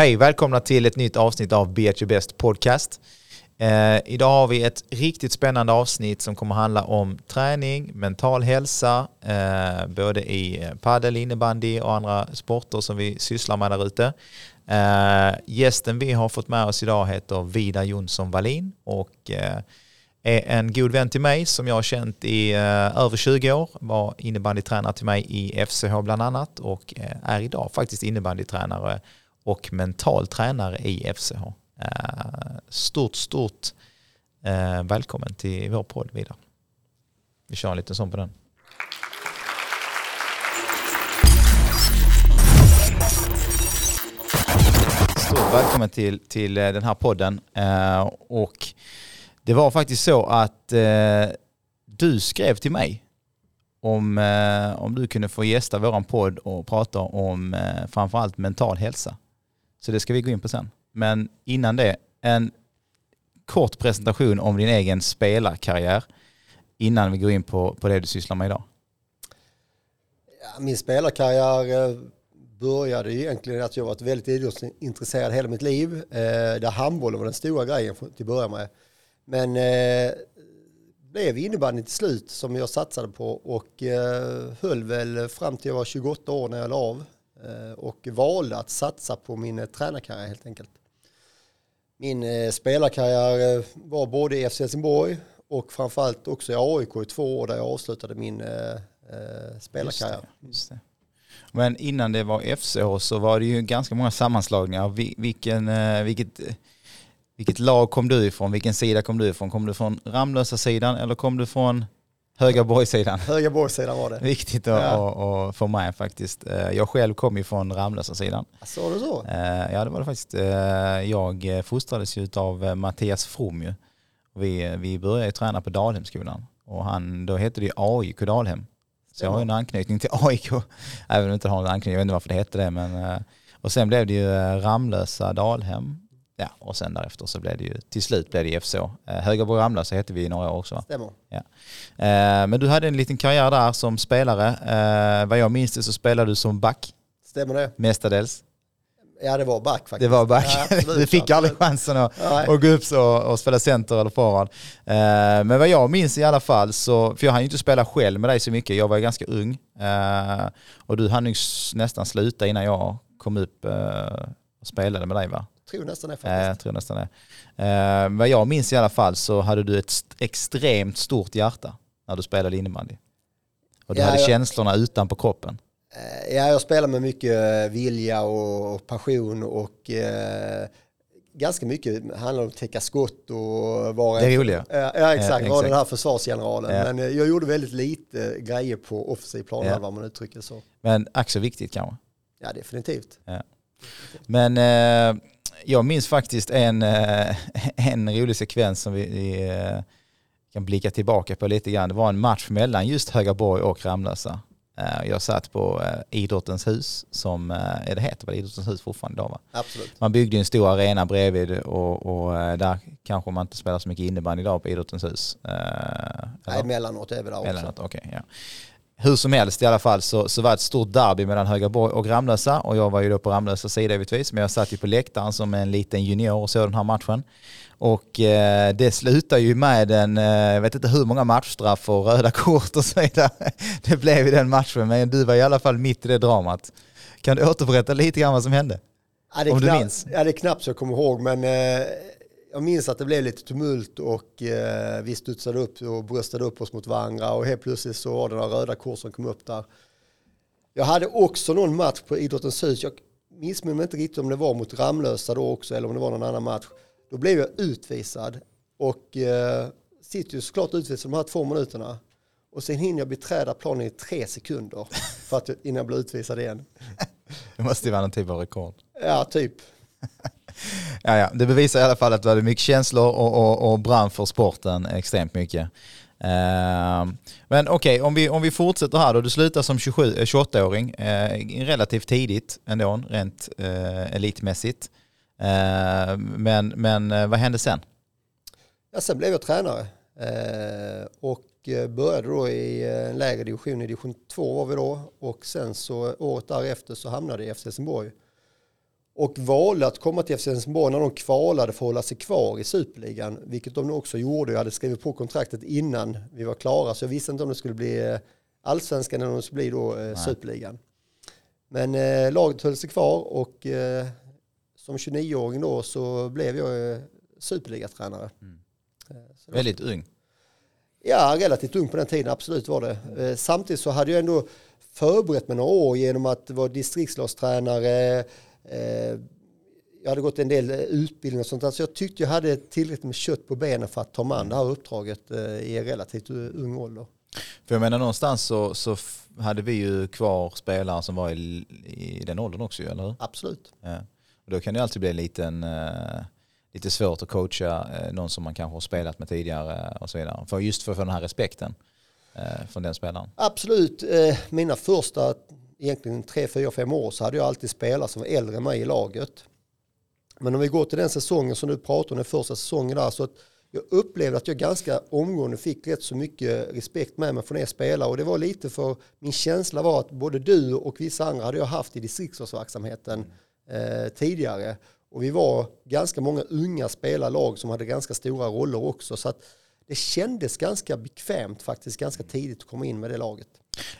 Hej, välkomna till ett nytt avsnitt av Be your best podcast. Eh, idag har vi ett riktigt spännande avsnitt som kommer handla om träning, mental hälsa, eh, både i padel, innebandy och andra sporter som vi sysslar med där ute. Eh, gästen vi har fått med oss idag heter Vida Jonsson Wallin och eh, är en god vän till mig som jag har känt i eh, över 20 år. Var innebandytränare till mig i FCH bland annat och eh, är idag faktiskt innebandytränare och mental tränare i FCH. Eh, stort, stort eh, välkommen till vår podd Vidar. Vi kör en liten sån på den. Stort välkommen till, till eh, den här podden. Och det var faktiskt så att du skrev till mig om, om du kunde få gästa våran podd och prata om framförallt mental hälsa. Så det ska vi gå in på sen. Men innan det, en kort presentation om din egen spelarkarriär innan vi går in på, på det du sysslar med idag. Ja, min spelarkarriär eh, började egentligen att jag varit väldigt idrottsintresserad hela mitt liv. Eh, där handbollen var den stora grejen till att börja med. Men eh, blev innebandyn till slut som jag satsade på och eh, höll väl fram till jag var 28 år när jag la av. Eh, och valde att satsa på min eh, tränarkarriär helt enkelt. Min eh, spelarkarriär var både i FC Helsingborg och framförallt också i AIK i två år där jag avslutade min spelarkarriär. Just det, just det. Men innan det var FCH så var det ju ganska många sammanslagningar. Vilken, vilket, vilket lag kom du ifrån? Vilken sida kom du ifrån? Kom du från Ramlösa sidan eller kom du från Höga Borgssidan. Höga Borgssidan var det. Viktigt att, ja. att få med faktiskt. Eh, jag själv kom ju från Ramlösa-sidan. Sa du så? Eh, ja det var det faktiskt. Eh, jag fostrades ju av Mattias From ju. Vi, vi började träna på Dalhemskolan och han, då hette det AIK Dalhem. Så jag har en anknytning till AIK, även om jag inte har en anknytning, jag vet inte varför det hette det. Men, och sen blev det ju Ramlösa Dalhem Ja, och sen därefter så blev det ju, till slut blev det FSH. Eh, Högaborg Ramla så hette vi i några år också. Stämmer. Ja. Eh, men du hade en liten karriär där som spelare. Eh, vad jag minns det så spelade du som back. Stämmer det. Mestadels. Ja det var back faktiskt. Det var back. Ja, du fick aldrig chansen att, att gå upp och, och spela center eller forward. Eh, men vad jag minns i alla fall så, för jag hann ju inte spela själv med dig så mycket, jag var ganska ung. Eh, och du hann ju nästan sluta innan jag kom upp eh, och spelade med dig va? Tror nästan det faktiskt. jag tror nästan det. Eh, vad jag minns i alla fall så hade du ett extremt stort hjärta när du spelade innebandy. Och du ja, hade jag, känslorna utanpå kroppen. Eh, ja, jag spelade med mycket vilja och passion och eh, ganska mycket handlar om att täcka skott och vara... Det roliga. Ja, ja exakt, vara den här försvarsgeneralen. Ja. Men eh, jag gjorde väldigt lite grejer på offensiv planhalva ja. om man uttrycker så. Men ack så viktigt kanske? Ja, definitivt. Ja. Men eh, jag minns faktiskt en, eh, en rolig sekvens som vi eh, kan blicka tillbaka på lite grann. Det var en match mellan just Högaborg och Ramlösa. Eh, jag satt på Idrottens hus, som är det heter väl Idrottens hus fortfarande idag? Absolut. Man byggde en stor arena bredvid och, och där kanske man inte spelar så mycket innebandy idag på Idrottens hus. Nej, emellanåt är vi där också. Emellanåt, okay, ja hur som helst i alla fall så, så var det ett stort derby mellan Högaborg och Ramlösa och jag var ju då på Ramlösa sida givetvis men jag satt ju på läktaren som en liten junior och såg den här matchen. Och eh, det slutar ju med en, eh, jag vet inte hur många matchstraff och röda kort och så vidare det blev i den matchen men du var i alla fall mitt i det dramat. Kan du återberätta lite grann vad som hände? Ja, det Om du minns? Ja det är knappt så jag kommer ihåg men eh jag minns att det blev lite tumult och eh, vi studsade upp och bröstade upp oss mot varandra och helt plötsligt så var det några röda kort som kom upp där. Jag hade också någon match på Idrottens hus. Jag missminner mig inte riktigt om det var mot Ramlösa då också eller om det var någon annan match. Då blev jag utvisad och eh, sitter ju såklart utvisad de här två minuterna. Och sen hinner jag beträda planen i tre sekunder för att, innan jag blir utvisad igen. Det måste ju vara någon typ av rekord. Ja, typ. ja, ja. Det bevisar i alla fall att du hade mycket känslor och, och, och brann för sporten extremt mycket. Uh, men okej, okay, om, vi, om vi fortsätter här då. Du slutar som 28-åring eh, uh, eh, relativt tidigt ändå, rent uh, elitmässigt. Uh, men men vad hände sen? Ja, sen blev jag tränare och började då i en lägre division, i division 2 var vi då och sen så året därefter så hamnade jag i FC Helsingborg och valde att komma till FC Helsingborg när de kvalade för att hålla sig kvar i Superligan, vilket de också gjorde. Jag hade skrivit på kontraktet innan vi var klara, så jag visste inte om det skulle bli eh, allsvenskan eller om det skulle bli då eh, Superligan. Men eh, laget höll sig kvar och eh, som 29-åring då så blev jag eh, superligatränare. Mm. Eh, Väldigt ung. Ja, relativt ung på den tiden, absolut var det. Samtidigt så hade jag ändå förberett mig några år genom att vara distriktslagstränare. Eh, jag hade gått en del utbildning och sånt där, så jag tyckte jag hade tillräckligt med kött på benen för att ta man det här uppdraget i relativt ung ålder. För jag menar någonstans så, så hade vi ju kvar spelare som var i, i den åldern också, eller hur? Absolut. Ja. Och då kan det alltid bli en liten lite svårt att coacha eh, någon som man kanske har spelat med tidigare och så vidare. För just för få den här respekten eh, från den spelaren. Absolut. Eh, mina första egentligen tre, fyra, fem år så hade jag alltid spelare som var äldre än mig i laget. Men om vi går till den säsongen som du pratar om, den första säsongen där, så att jag upplevde att jag ganska omgående fick rätt så mycket respekt med mig från er spelare och det var lite för min känsla var att både du och vissa andra hade jag haft i distriktsverksamheten eh, tidigare och vi var ganska många unga spelarlag som hade ganska stora roller också. Så att det kändes ganska bekvämt faktiskt ganska tidigt att komma in med det laget.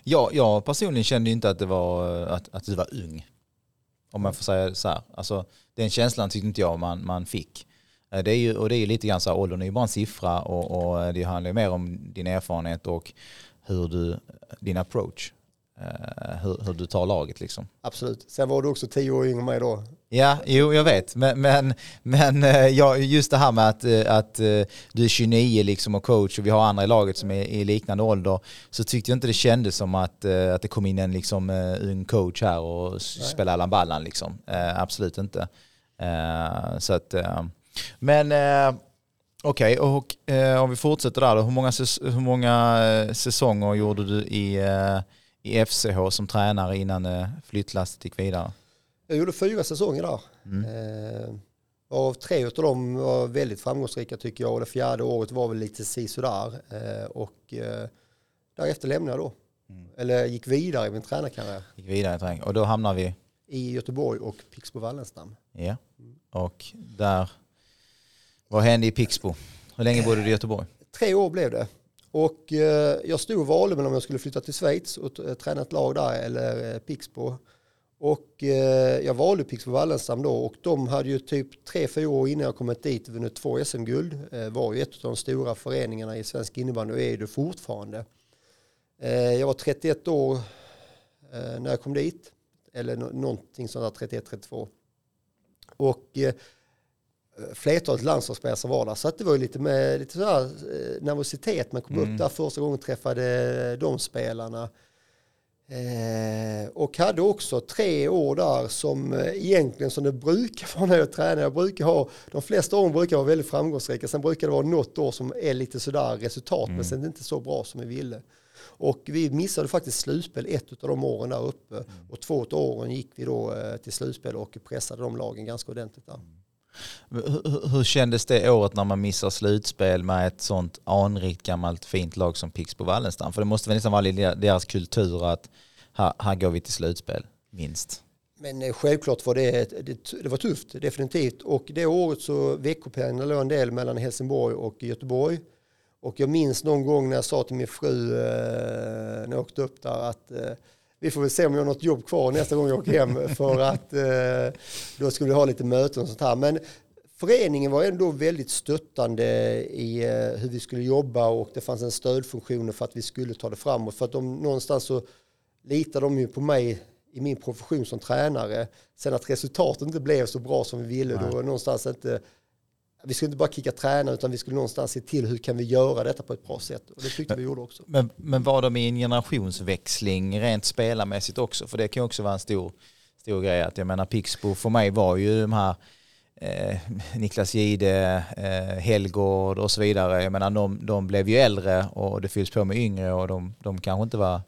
Ja, jag personligen kände inte att, det var, att, att du var ung. Om man får säga så här. Alltså, den känslan tyckte inte jag man, man fick. Eh, det är ju, och det är ju lite grann så här, åldern är ju bara en siffra och, och det handlar ju mer om din erfarenhet och hur du, din approach. Eh, hur, hur, du tar laget liksom. Absolut. Sen var du också tio år yngre än mig då. Ja, jo jag vet. Men, men, men eh, ja, just det här med att, eh, att du är 29 liksom och coach och vi har andra i laget som är i liknande ålder så tyckte jag inte det kändes som att, att det kom in en liksom, ung coach här och spelade Allan Ballan liksom. Absolut inte. Så att, men Okej, okay, och om vi fortsätter där då. Hur många, hur många säsonger gjorde du i i FCH som tränare innan eh, flyttlasset gick vidare? Jag gjorde fyra säsonger där. Mm. Eh, av tre av dem var väldigt framgångsrika tycker jag och det fjärde året var väl lite sisådär. Eh, och eh, därefter lämnade jag då. Mm. Eller gick vidare i min tränarkarriär. Gick vidare i träning. Och då hamnar vi? I Göteborg och Pixbo Wallenstam. Ja, och där, vad hände i Pixbo? Hur länge bodde du i Göteborg? Tre år blev det. Och eh, jag stod och valde mellan om jag skulle flytta till Schweiz och träna ett lag där eller eh, Pixbo. Och jag valde Pixbo Wallenstam då och de hade ju typ tre, fyra år innan jag kommit dit vunnit två SM-guld. var ju ett av de stora föreningarna i svensk innebandy och är det fortfarande. jag var 31 år när jag kom dit. Eller någonting sånt där 31-32. Och flertalet landslagsspelare var där. Så att det var ju lite med lite sådär, eh, nervositet. Man kom mm. upp där första gången och träffade de spelarna. Eh, och hade också tre år där som eh, egentligen som det brukar vara när jag tränar. Jag brukar ha, de flesta åren brukar vara väldigt framgångsrika. Sen brukar det vara något år som är lite sådär resultat, mm. men sen inte så bra som vi ville. Och vi missade faktiskt slutspel ett av de åren där uppe. Mm. Och två av åren gick vi då eh, till slutspel och pressade de lagen ganska ordentligt där. Hur, hur kändes det året när man missar slutspel med ett sånt anrikt gammalt fint lag som Pixbo Wallenstam? För det måste väl nästan vara deras kultur att här, här går vi till slutspel, minst. Men eh, självklart var det, det, det var tufft, definitivt. Och det året så veckopendlade jag en del mellan Helsingborg och Göteborg. Och jag minns någon gång när jag sa till min fru eh, när jag åkte upp där att eh, vi får väl se om jag har något jobb kvar nästa gång jag åker hem för att eh, då skulle vi ha lite möten och sånt här. Men föreningen var ändå väldigt stöttande i eh, hur vi skulle jobba och det fanns en stödfunktion för att vi skulle ta det framåt. För att de någonstans så litade de ju på mig i min profession som tränare. Sen att resultatet inte blev så bra som vi ville, Nej. då någonstans inte vi skulle inte bara kicka tränare utan vi skulle någonstans se till hur kan vi göra detta på ett bra sätt. Och det tyckte men, vi gjorde också. Men, men var de i en generationsväxling rent spelarmässigt också? För det kan också vara en stor, stor grej. Att jag menar Pixbo för mig var ju de här eh, Niklas Gide, eh, Helgård och så vidare. Jag menar de, de blev ju äldre och det fylls på med yngre och de, de kanske inte var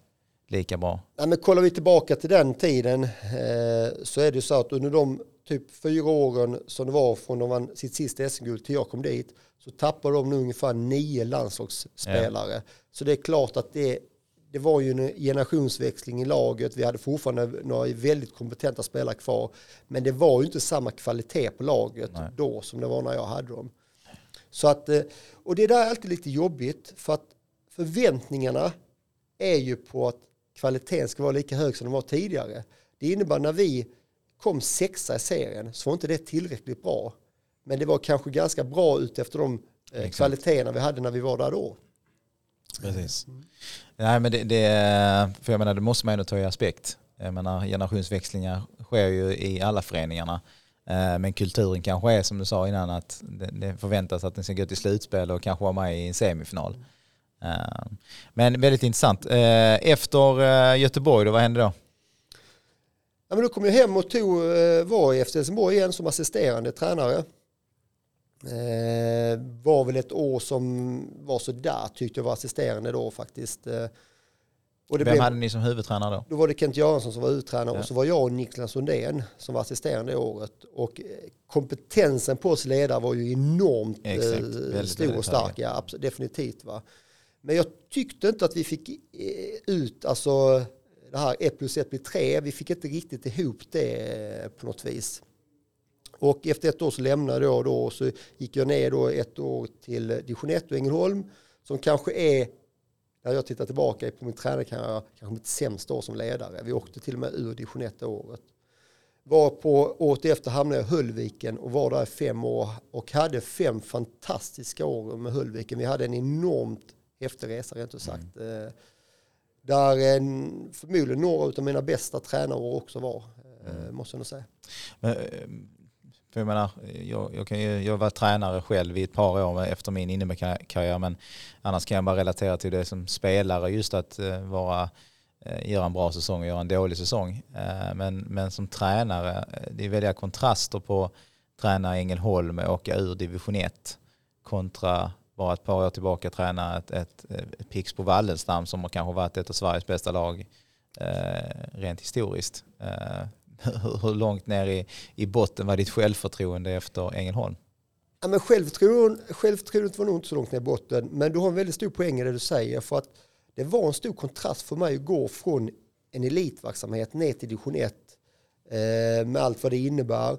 lika bra. Ja, men kollar vi tillbaka till den tiden eh, så är det så att under de typ fyra åren som det var från de vann sitt sista SM-guld till jag kom dit så tappade de ungefär nio landslagsspelare. Ja. Så det är klart att det, det var ju en generationsväxling i laget. Vi hade fortfarande några väldigt kompetenta spelare kvar. Men det var ju inte samma kvalitet på laget Nej. då som det var när jag hade dem. Så att, eh, och det där är alltid lite jobbigt för att förväntningarna är ju på att kvaliteten ska vara lika hög som den var tidigare. Det innebär när vi kom sexa i serien så var inte det tillräckligt bra. Men det var kanske ganska bra ut efter de eh, Exakt. kvaliteterna vi hade när vi var där då. Precis. Nej, men det, det, för jag menar, det måste man ändå ta i aspekt. Jag menar, generationsväxlingar sker ju i alla föreningarna. Eh, Men kulturen kanske är som du sa innan att det, det förväntas att den ska gå till slutspel och kanske vara med i en semifinal. Eh, Men väldigt intressant. Eh, Efter eh, Göteborg, då, vad hände då? Ja, men då kom jag hem och tog, eh, var i FC Helsingborg igen som assisterande tränare. Eh, var väl ett år som var så där tyckte jag var assisterande då faktiskt. Eh, och det Vem blev, hade ni som huvudtränare då? då var det Kent Göransson som var uttränare Ja. och så var jag och Niklas Sundén som var assisterande det året. Och eh, kompetensen på oss ledare var ju enormt eh, Exakt. Väldigt, stor och stark. Ja, abs- definitivt. Va? Men jag tyckte inte att vi fick eh, ut alltså, det här 1 plus 1 blir 3. Vi fick inte riktigt ihop det eh, på något vis. Och efter ett år så lämnade jag då och så gick jag ner då ett år till division 1 och Ängelholm som kanske är när jag tittar tillbaka på min tränarkarriär, kanske mitt sämsta år som ledare. Vi åkte till och med ur division 1 året. Var på året efter hamnade jag i Höllviken och var där i fem år och hade fem fantastiska år med Höllviken. Vi hade en enormt häftig resa rent ut sagt. Eh, Där en, förmodligen några av mina bästa tränarår också var, eh, måste jag nog säga. Men, eh, För jag menar, jag, jag, kan ju, jag var tränare själv i ett par år efter min innebandykarriär men annars kan jag bara relatera till det som spelare just att eh, vara, eh, göra en bra säsong och göra en dålig säsong. Eh, Men, men som tränare, eh, det är väldiga kontraster på träna i Ängelholm och åka ur division 1 kontra bara ett par år tillbaka träna ett, ett, ett Pixbo Wallenstam som har kanske varit ett av Sveriges bästa lag eh, rent historiskt. Eh, hur, hur långt ner i, i botten var ditt självförtroende efter Ängelholm? Ja, men självförtroendet, självförtroendet var nog inte så långt ner i botten, men du har en väldigt stor poäng i det du säger, för att det var en stor kontrast för mig att gå från en elitverksamhet ner till division 1 eh, med allt vad det innebär.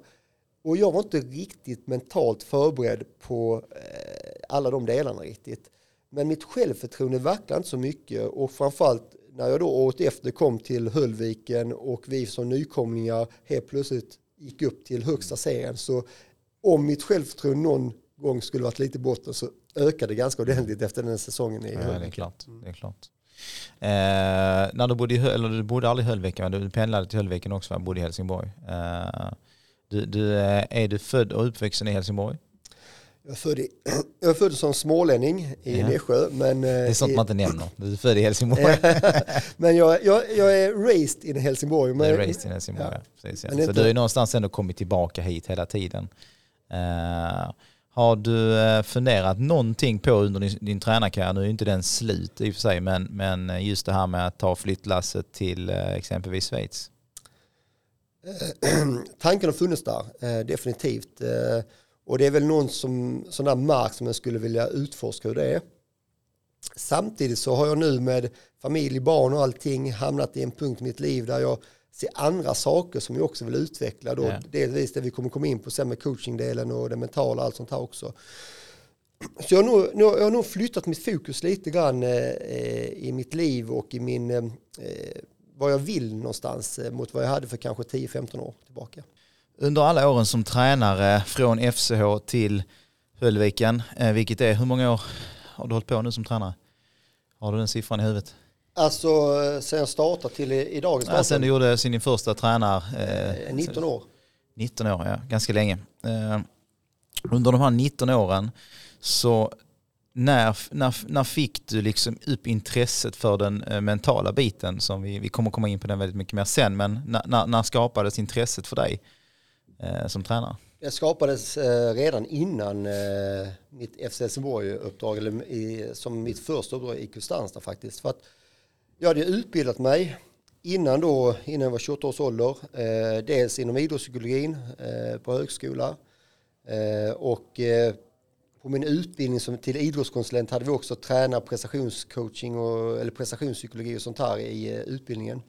Och jag var inte riktigt mentalt förberedd på eh, alla de delarna riktigt. Men mitt självförtroende vacklade inte så mycket och framförallt när jag då året efter kom till Höllviken och vi som nykomlingar helt plötsligt gick upp till högsta serien så om mitt självförtroende någon gång skulle varit lite botten så ökade det ganska ordentligt efter den säsongen i Ja, det är Höllviken. klart. Det är klart. Eh, när du bodde i, eller du bodde aldrig i Höllviken, men du pendlade till Höllviken också, va? bodde i Helsingborg. Eh, du, du, eh, är du född och uppvuxen i Helsingborg? Jag är född, i, jag är född som smålänning i Ja. Nässjö. Men, Det är sånt i, man inte nämner. Du är född i Helsingborg. men jag, jag, jag är raised in Helsingborg. Du Men, är raised i Helsingborg, ja. Precis, ja. Så inte- du är någonstans ändå kommit tillbaka hit hela tiden. Eh, har du eh, funderat någonting på under din, din tränarkarriär, nu är ju inte den slut i och för sig, men, men just det här med att ta flyttlasset till eh, exempelvis Schweiz? tanken har funnits där, eh, definitivt. Och det är väl någon som, sån där mark som jag skulle vilja utforska hur det är. Samtidigt så har jag nu med familj, barn och allting hamnat i en punkt i mitt liv där jag ser andra saker som jag också vill utveckla. Då, Ja. Delvis det vi kommer komma in på sen med coachingdelen och det mentala och allt sånt här också. Så jag har, nog, nu har jag har nog flyttat mitt fokus lite grann eh, eh, i mitt liv och i min, eh, eh, vad jag vill någonstans eh, mot vad jag hade för kanske 10-15 år tillbaka. Under alla åren som tränare från FCH till Höllviken, eh, vilket är, hur många år har du hållit på nu som tränare? Har du den siffran i huvudet? Alltså eh, sen jag startade till i, i dagens Ja, sen du gjorde sin första tränar... eh, 19 år. 19 år, ja. Ganska länge. Eh, under de här 19 åren så när, när, när fick du liksom upp intresset för den eh, mentala biten som vi, vi kommer komma in på den väldigt mycket mer sen men när, när, när skapades intresset för dig eh, Eh, som tränare? Det skapades eh, redan innan eh, mitt FC Helsingborg-uppdrag, eller i, som mitt första uppdrag i Kristianstad faktiskt. För att jag hade utbildat mig innan, då, innan jag var 28 års ålder, eh, dels inom idrottspsykologin eh, på högskola eh, och eh, på min utbildning som till idrottskonsulent hade vi också träna prestationscoaching och, eller prestationspsykologi och sånt här i eh, utbildningen.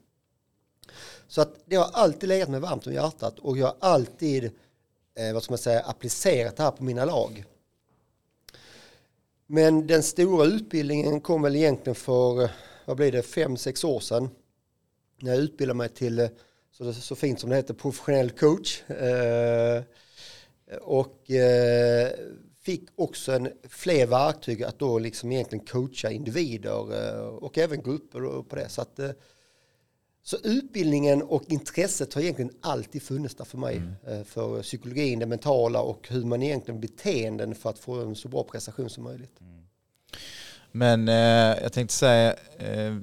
Så att det har alltid legat mig varmt om hjärtat och jag har alltid eh, vad ska man säga, applicerat det här på mina lag. Men den stora utbildningen kom väl egentligen för, vad blir det, fem, sex år sedan. När jag utbildade mig till, eh, så, så fint som det heter, professionell coach. Eh, och eh, fick också en, fler verktyg att då liksom egentligen coacha individer eh, och även grupper på det. Så, att, eh, så utbildningen och intresset har egentligen alltid funnits där för mig. Mm. Eh, för psykologin, det mentala och hur man egentligen beteenden för att få en så bra prestation som möjligt. Mm. Men eh, jag tänkte säga, eh,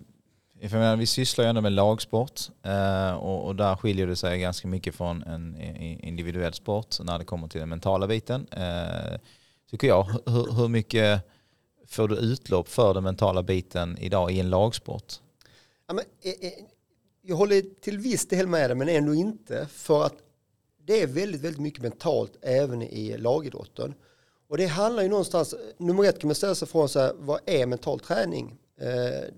menar, vi sysslar ju ändå med lagsport eh, och, och, där skiljer det sig ganska mycket från en individuell sport när det kommer till den mentala biten. Eh, tycker jag. Hur, hur mycket får du utlopp för den mentala biten idag i en lagsport? Ja, men, eh, eh, jag håller till viss del med dig men ändå inte. För att det är väldigt, väldigt mycket mentalt även i lagidrotten. Och det handlar ju någonstans, nummer ett kan man ställa sig från så här, vad är mental träning? Eh,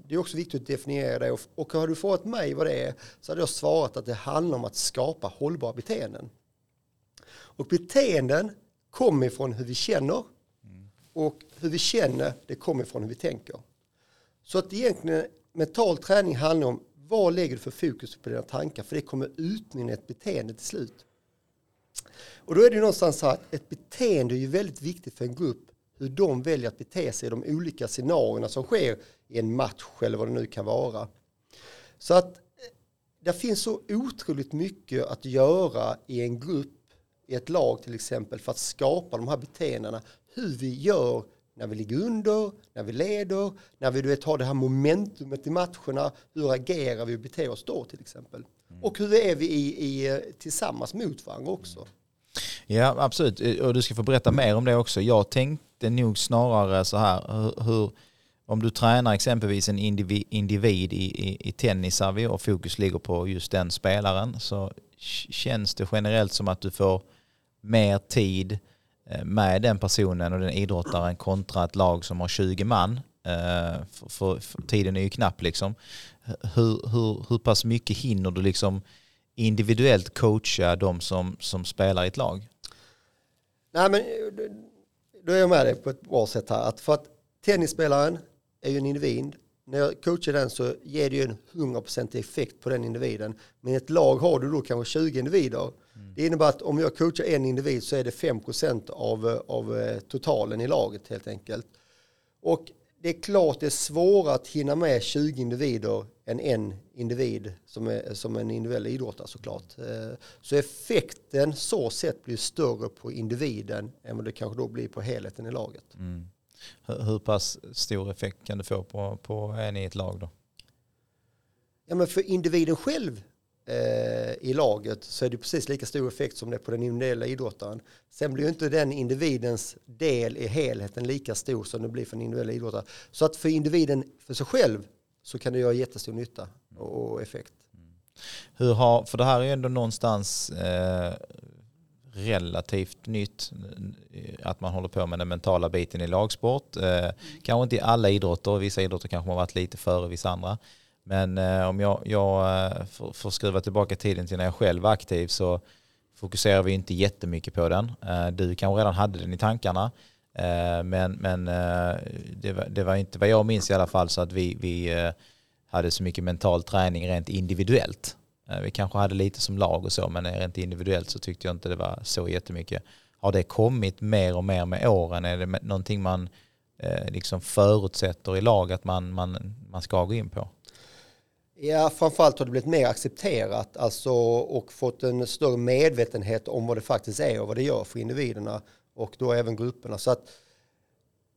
det är också viktigt att definiera det och har du frågat mig vad det är så hade jag svarat att det handlar om att skapa hållbara beteenden. Och beteenden kommer ifrån hur vi känner och hur vi känner det kommer ifrån hur vi tänker. Så att egentligen mental träning handlar om vad lägger du för fokus på dina tankar för det kommer utmynna ett beteende till slut. Och då är det ju någonstans så att ett beteende är ju väldigt viktigt för en grupp hur de väljer att bete sig i de olika scenarierna som sker i en match eller vad det nu kan vara. Så att eh, det finns så otroligt mycket att göra i en grupp, i ett lag till exempel, för att skapa de här beteendena. Hur vi gör när vi ligger under, när vi leder, när vi du vet, har det här momentumet i matcherna. Hur agerar vi och beter oss då till exempel? Mm. Och hur är vi i, i, eh, tillsammans mot varandra också? Ja, absolut. Och du ska få berätta mer om det också. Jag tänkte nog snarare så här, hur, om du tränar exempelvis en individ, individ i, i, i tennis och fokus ligger på just den spelaren så känns det generellt som att du får mer tid eh, Eh, med den personen och den idrottaren kontra ett lag som har 20 man. Eh, för, för, för tiden är ju knapp liksom. Hur, hur, hur pass mycket hinner du liksom individuellt coacha de som, som spelar i ett lag? Nej men eh, då är jag med dig på ett bra sätt här. Att för att tennisspelaren är ju en individ. När jag coachar den så ger det ju en 100% effekt på den individen. Men i ett lag har du då kanske 20 individer. Mm. Det innebär att om jag coachar en individ så är det 5% av, av eh, totalen i laget helt enkelt. Och det är klart det är svårare att hinna med 20 individer än en individ som, är, som en individuell idrottare såklart. Eh, så effekten så sett blir större på individen än vad det kanske då blir på helheten i laget. Mm. Hur pass stor effekt kan du få på, på en i ett lag då? Ja men för individen själv eh, i laget så är det precis lika stor effekt som det är på den individuella idrottaren. Sen blir ju inte den individens del i helheten lika stor som det blir för en individuell idrottare. Så att för individen för sig själv så kan det göra jättestor nytta och effekt. Hur har, för det här är ju ändå någonstans eh, relativt nytt eh, att man håller på med den mentala biten i lagsport. Eh, kanske inte i alla idrotter, vissa idrotter kanske har varit lite före vissa andra. Men eh, om jag, jag eh, får, får skruva tillbaka tiden till när jag själv var aktiv så fokuserar vi inte jättemycket på den. Eh, du kanske redan hade den i tankarna. Eh, men men eh, det, var, det var inte vad jag minns i alla fall så att vi, vi eh, hade så mycket mental träning rent individuellt. Eh, vi kanske hade lite som lag och så men rent individuellt så tyckte jag inte det var så jättemycket. Har det kommit mer och mer med åren? Är det någonting man eh, liksom förutsätter i lag att man, man, man ska gå in på? Ja, framförallt har det blivit mer accepterat alltså, och fått en större medvetenhet om vad det faktiskt är och vad det gör för individerna och då även grupperna. Så att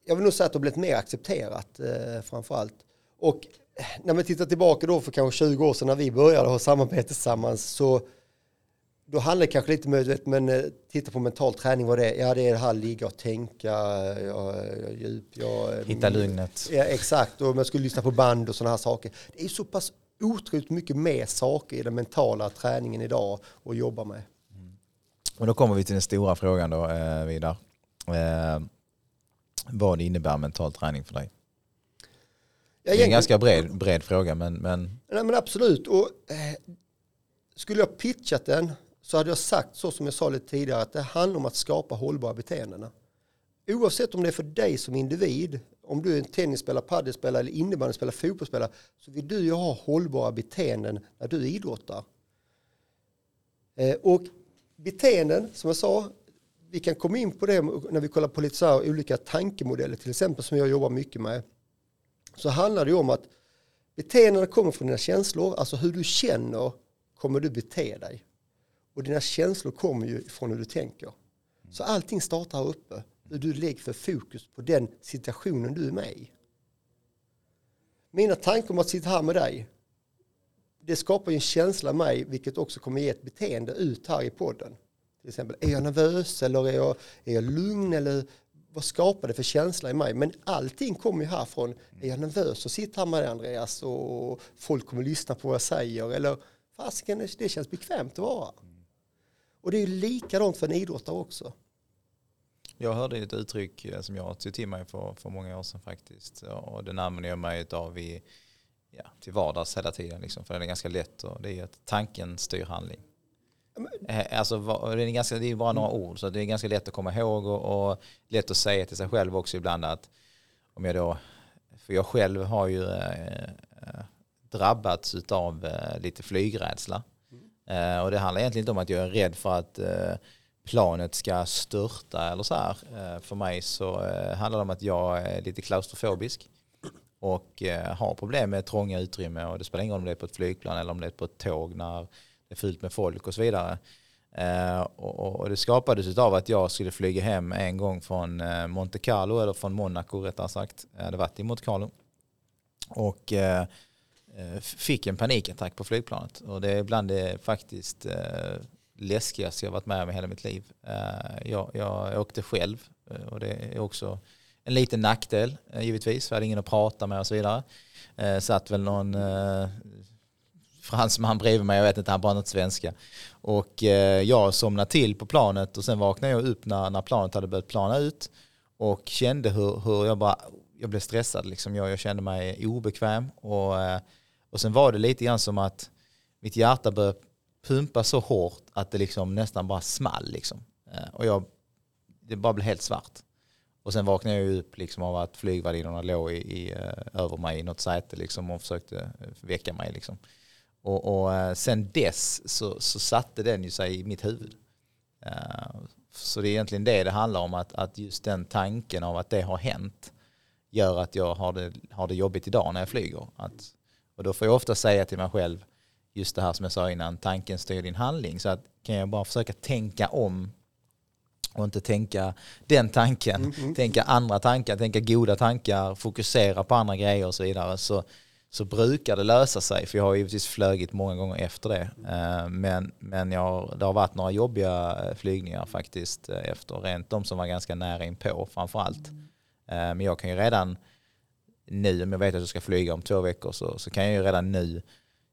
jag vill nog säga att det har blivit mer accepterat eh, framförallt. Och när man tittar tillbaka då för kanske 20 år sedan när vi började ha samarbete tillsammans så då handlar det kanske lite möjligt, men eh, titta på mental träning, vad det är. Ja, det är det här ligga och tänka, ja, djup, ja, Hitta lugnet. Ja, exakt, och man skulle lyssna på band och sådana här saker. Det är så pass otroligt mycket mer saker i den mentala träningen idag att jobba med. Och då kommer vi till den stora frågan då, eh, Vidar. Eh, vad innebär mental träning för dig? Det är en ganska bred, bred fråga men, men Nej, men absolut. Och, eh, skulle jag pitchat den så hade jag sagt så som jag sa lite tidigare att det handlar om att skapa hållbara beteenden. Oavsett om det är för dig som individ, om du är en tennisspelare, paddelspelare eller innebandyspelare, fotbollsspelare, så vill du ju ha hållbara beteenden när du idrottar. Eh, och beteenden, som jag sa, vi kan komma in på det när vi kollar på lite så här olika tankemodeller, till exempel som jag jobbar mycket med. Så handlar det ju om att beteendena kommer från dina känslor, alltså hur du känner kommer du bete dig. Och dina känslor kommer ju från hur du tänker. Så allting startar här uppe. Hur du lägger för fokus på den situationen du är med i. Mina tankar om att sitta här med dig, det skapar ju en känsla i mig, vilket också kommer ge ett beteende ut här i podden. Till exempel, är jag nervös eller är jag, är jag lugn eller vad skapar det för känsla i mig? Men allting kommer ju härifrån, är jag nervös och sitter här med dig Andreas och folk kommer lyssna på vad jag säger eller fasiken det känns bekvämt att vara. Och det är ju likadant för en idrottare också. jag hörde ett uttryck eh, som jag tog till mig för, för många år sedan faktiskt. Och det använder jag mig av i, ja, till vardags hela tiden. Liksom, för det är ganska lätt och det är att tanken styr handling. Eh, alltså, det, är ganska, det är bara några ord så det är ganska lätt att komma ihåg och, och lätt att säga till sig själv också ibland att om jag då, för jag själv har ju eh, eh drabbats av eh, lite flygrädsla. Eh, och det handlar egentligen inte om att jag är rädd för att eh, planet ska störta eller så här. För mig så handlar det om att jag är lite klaustrofobisk och har problem med trånga utrymme och det spelar ingen roll om det är på ett flygplan eller om det är på ett tåg när det är fullt med folk och så vidare. Eh, och, och- det skapades av att jag skulle flyga hem en gång från eh, Monte Carlo eller från Monaco rättare sagt. Eh, jag hade varit i Monte Carlo. Och eh, eh fick en panikattack på flygplanet. Och det är bland det faktiskt eh, läskigaste jag varit med om i hela mitt liv. Eh, jag, jag åkte själv och det är också en liten nackdel givetvis. Jag hade ingen att prata med och så vidare. Eh, satt väl någon eh, fransman bredvid mig, jag vet inte, han pratade inte svenska. Och eh, jag somnade till på planet och sen vaknade jag upp när, när planet hade börjat plana ut och kände hur, hur jag bara, jag blev stressad liksom. Jag, jag kände mig obekväm och, eh, och sen var det lite grann som att mitt hjärta började pumpa så hårt att det liksom nästan bara small liksom. Eh, och jag, det bara blev helt svart. Och sen vaknade jag upp liksom av att flygvärdinnorna låg i, i, eh, över mig i något säte liksom och försökte väcka mig. Liksom. Och, och eh, sen dess så, så satte den ju sig i mitt huvud. Eh, Så det är egentligen det det handlar om, att, att just den tanken av att det har hänt gör att jag har det, har det jobbigt idag när jag flyger. Att, och då får jag ofta säga till mig själv, just det här som jag sa innan, tanken styr din handling. Så att kan jag bara försöka tänka om och inte tänka den tanken, tänka andra tankar, tänka goda tankar, fokusera på andra grejer och så vidare. Så, så brukar det lösa sig, för jag har givetvis flugit många gånger efter det. Eh, Men, men jag, det har varit några jobbiga eh, flygningar faktiskt eh, efter, rent de som var ganska nära inpå framför allt. Eh, Men jag kan ju redan nu, om jag vet att jag ska flyga om två veckor, så, så kan jag ju redan nu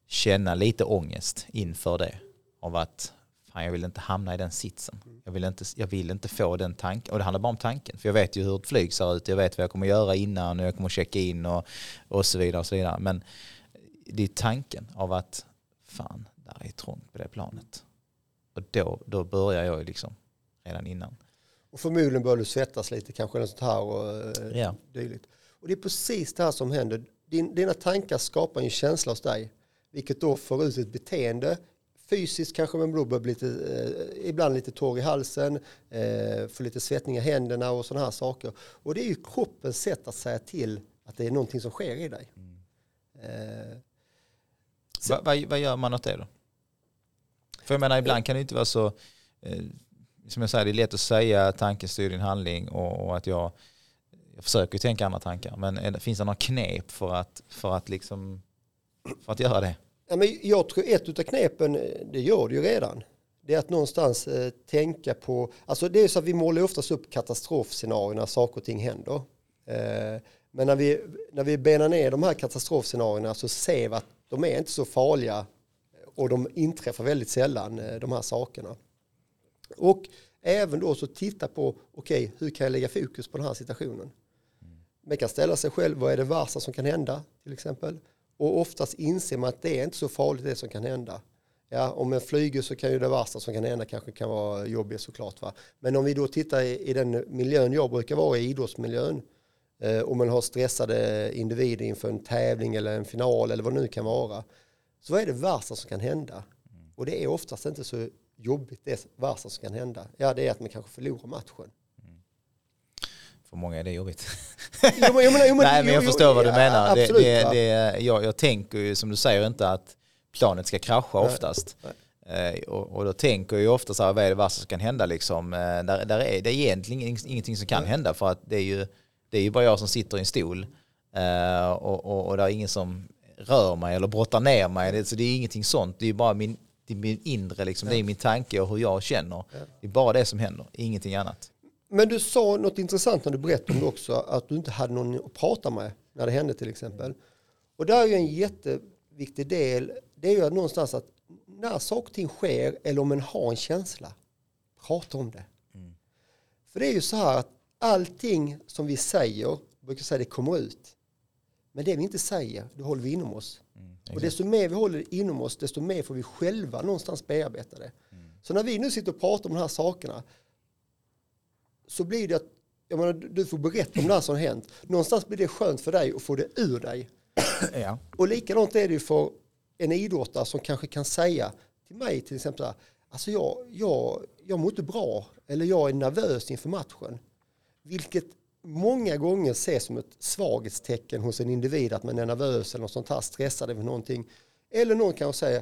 känna lite ångest inför det. Av att fan, jag vill inte hamna i den sitsen. Jag vill inte, jag vill inte få den tanken. Och det handlar bara om tanken. För jag vet ju hur ett flyg ser ut. Jag vet vad jag kommer göra innan och jag kommer checka in och, och så vidare. Och så vidare. Men det är tanken av att fan, där är trångt på det planet. Och då, då börjar jag ju liksom redan innan. Och förmodligen bör du svettas lite, kanske något sånt här och eh, Ja. dylikt. Och det är precis det här som händer. Din, dina tankar skapar en känsla hos dig, vilket då får ut ett beteende. Fysiskt kanske man då börjar bli lite, eh, ibland lite torr i halsen, eh, får lite svettning i händerna och sådana här saker. Och det är ju kroppens sätt att säga till att det är någonting som sker i dig. Eh, Va, vad, vad gör man åt det då? För jag menar ibland kan det inte vara så, eh, som jag säger det är lätt att säga tanken styr din handling och, och att jag, jag försöker tänka andra tankar. Men är finns det några knep för att, för att liksom, för att göra det? Ja, men jag tror ett av knepen, eh, det gör det ju redan. Det är att någonstans eh, tänka på, alltså det är så att vi målar ju oftast upp katastrofscenarier när saker och ting händer. Eh, men när vi, när vi benar ner de här katastrofscenarierna så ser vi att de är inte så farliga eh, och de inträffar väldigt sällan, eh, de här sakerna. Och även då så titta på, okej, okay, hur kan jag lägga fokus på den här situationen? Man kan ställa sig själv, vad är det värsta som kan hända till exempel? Och oftast inser man att det är inte så farligt det som kan hända. Ja, om en flyger så kan ju det värsta som kan hända kanske kan vara jobbigt såklart. Va? Men om vi då tittar i, i den miljön jag brukar vara i, idrottsmiljön, eh, om man har stressade individer inför en tävling eller en final eller vad det nu kan vara, så vad är det värsta som kan hända? Och det är oftast inte så jobbigt det värsta som kan hända. Ja, det är att man kanske förlorar matchen. För många är det jobbigt. Jo, men, jo, men, jo, Nej, men jag förstår vad du menar. Absolut, det, det, det, jag, jag tänker ju som du säger inte att planet ska krascha oftast. Nej. Eh, och, och, då tänker jag ju ofta så här, vad är det värsta som kan hända liksom? Eh, där, där är det är egentligen ingenting som kan hända för att det är ju, det är ju bara jag som sitter i en stol eh, och, och, och det är ingen som rör mig eller brottar ner mig. Det, så det är ingenting sånt. Det är bara min, det är min inre, liksom. det är min tanke och hur jag känner. Det är bara det som händer, ingenting annat. Men du sa något intressant när du berättade om det också, att du inte hade någon att prata med när det hände till exempel. Och där är ju en jätteviktig del, det är ju någonstans att när saker och ting sker eller om man har en känsla, prata om det. Mm. För det är ju så här att allting som vi säger, brukar säga det kommer ut. Men det vi inte säger, det håller vi inom oss. Mm, och desto mer vi håller inom oss, desto mer får vi själva någonstans bearbeta det. Mm. Så när vi nu sitter och pratar om de här sakerna, så blir det att jag menar, du får berätta om det här som har hänt. Någonstans blir det skönt för dig att få det ur dig. Ja. Och likadant är det ju för en idrottare som kanske kan säga till mig till exempel, alltså jag, jag, jag mår inte bra eller jag är nervös inför matchen. Vilket många gånger ses som ett svaghetstecken hos en individ att man är nervös eller något sånt här, stressad över någonting. Eller någon kan säga,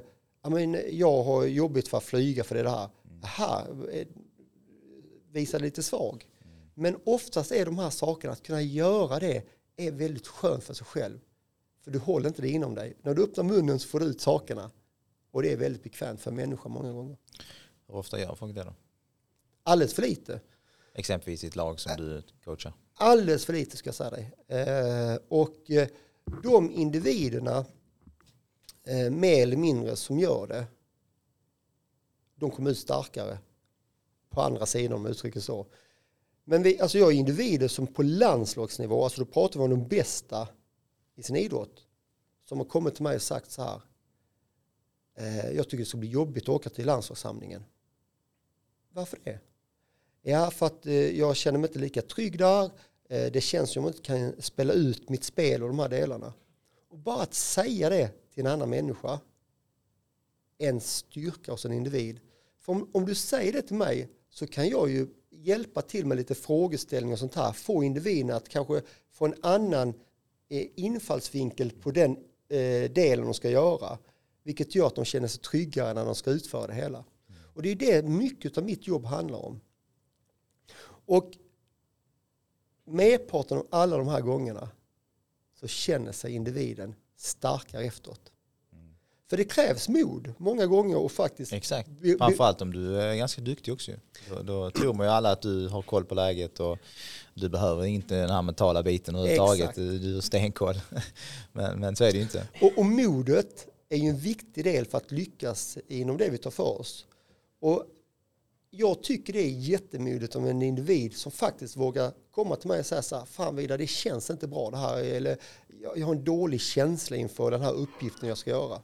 jag har jobbigt för att flyga för det här. Aha, visa lite svag. Men oftast är de här sakerna, att kunna göra det, är väldigt skönt för sig själv. För du håller inte det inom dig. När du öppnar munnen så får du ut sakerna. Och det är väldigt bekvämt för människan många gånger. Hur ofta gör folk det då? Alldeles för lite. Exempelvis i ett lag som du coachar? Alldeles för lite ska jag säga dig. Eh, och eh, de individerna, eh, mer eller mindre, som gör det, de kommer ut starkare på andra sidan om uttrycket så. Men vi, alltså jag är individer som på landslagsnivå, alltså då pratar vi om de bästa i sin idrott, som har kommit till mig och sagt så här, eh, jag tycker det ska bli jobbigt att åka till landslagssamlingen. Varför det? Ja, för att eh, jag känner mig inte lika trygg där. Eh, det känns som att jag inte kan spela ut mitt spel och de här delarna. Och bara att säga det till en annan människa, en styrka hos en individ. För om, om du säger det till mig så kan jag ju hjälpa till med lite frågeställningar och sånt här. Få individen att kanske få en annan eh, infallsvinkel på den eh, delen de ska göra. Vilket gör att de känner sig tryggare när de ska utföra det hela. Och det är det mycket av mitt jobb handlar om. Och merparten av alla de här gångerna så känner sig individen starkare efteråt. För det krävs mod många gånger och faktiskt... Exakt, framförallt om du är ganska duktig också. Då, då tror man ju alla att du har koll på läget och du behöver inte den här mentala biten överhuvudtaget. Du, du har stenkoll. Men, men så är det ju inte. Och, och modet är ju en viktig del för att lyckas inom det vi tar för oss. Och jag tycker det är jättemodigt om en individ som faktiskt vågar komma till mig och säga så här, fan vidare, det känns inte bra det här, eller jag har en dålig känsla inför den här uppgiften jag ska göra.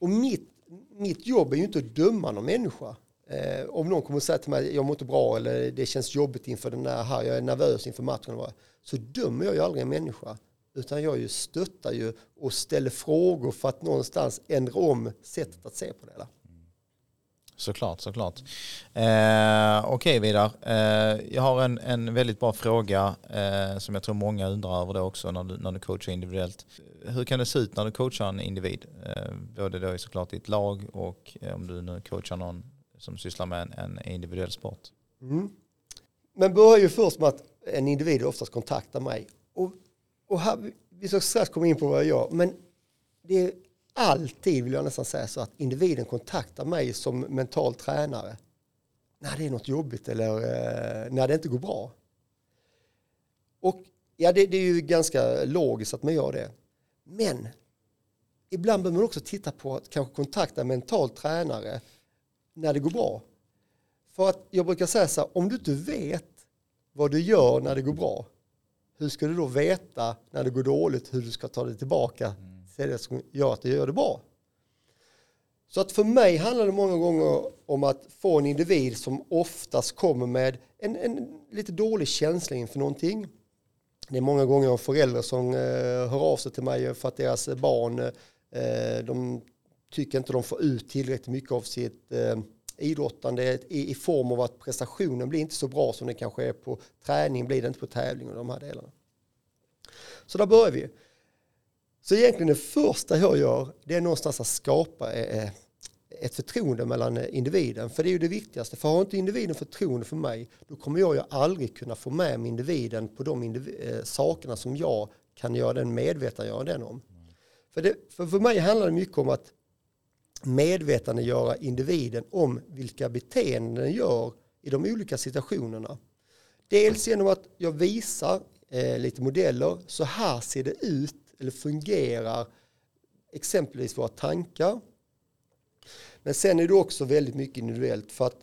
Och mitt, mitt jobb är ju inte att döma någon människa. Eh, om någon kommer och säger till mig jag mår inte bra eller det känns jobbigt inför den här, jag är nervös inför matchen. Så dömer jag ju aldrig en människa. Utan jag ju stöttar ju och ställer frågor för att någonstans ändra om sättet att se på det. Där. Såklart, såklart. Eh, Okej okay, Vidar, eh, jag har en, en väldigt bra fråga eh, som jag tror många undrar över det också när du, när du coachar individuellt. Hur kan det se ut när du coachar en individ? Eh, både då såklart i ett lag och eh, om du nu coachar någon som sysslar med en, en individuell sport. Mm. Men börjar ju först med att en individ oftast kontaktar mig. Och, och här, vi ska strax komma in på vad jag gör, men det alltid, vill jag nästan säga så, att individen kontaktar mig som mental tränare när det är något jobbigt eller eh, när det inte går bra. Och ja, det, det, är ju ganska logiskt att man gör det. Men ibland behöver man också titta på att kanske kontakta en mental tränare när det går bra. För att jag brukar säga så här, om du inte vet vad du gör när det går bra, hur ska du då veta när det går dåligt hur du ska ta dig tillbaka är det som gör att det gör det bra? Så att för mig handlar det många gånger om att få en individ som oftast kommer med en, en lite dålig känsla inför någonting. Det är många gånger föräldrar som eh, hör av sig till mig för att deras barn eh, de tycker inte de får ut tillräckligt mycket av sitt eh, idrottande i, form av att prestationen blir inte så bra som den kanske är på träning, blir det inte på tävling och de här delarna. Så där börjar vi. Så egentligen det första jag gör, det är någonstans att skapa eh, eh, ett förtroende mellan eh, individen. För det är ju det viktigaste. För har inte individen förtroende för mig, då kommer jag ju aldrig kunna få med mig individen på de indiv- sakerna som jag kan göra den medveten göra den om. För, det, för, för mig handlar det mycket om att medvetandegöra individen om vilka beteenden den gör i de olika situationerna. Dels genom att jag visar eh, lite modeller, så här ser det ut eller fungerar exempelvis våra tankar. Men sen är det också väldigt mycket individuellt för att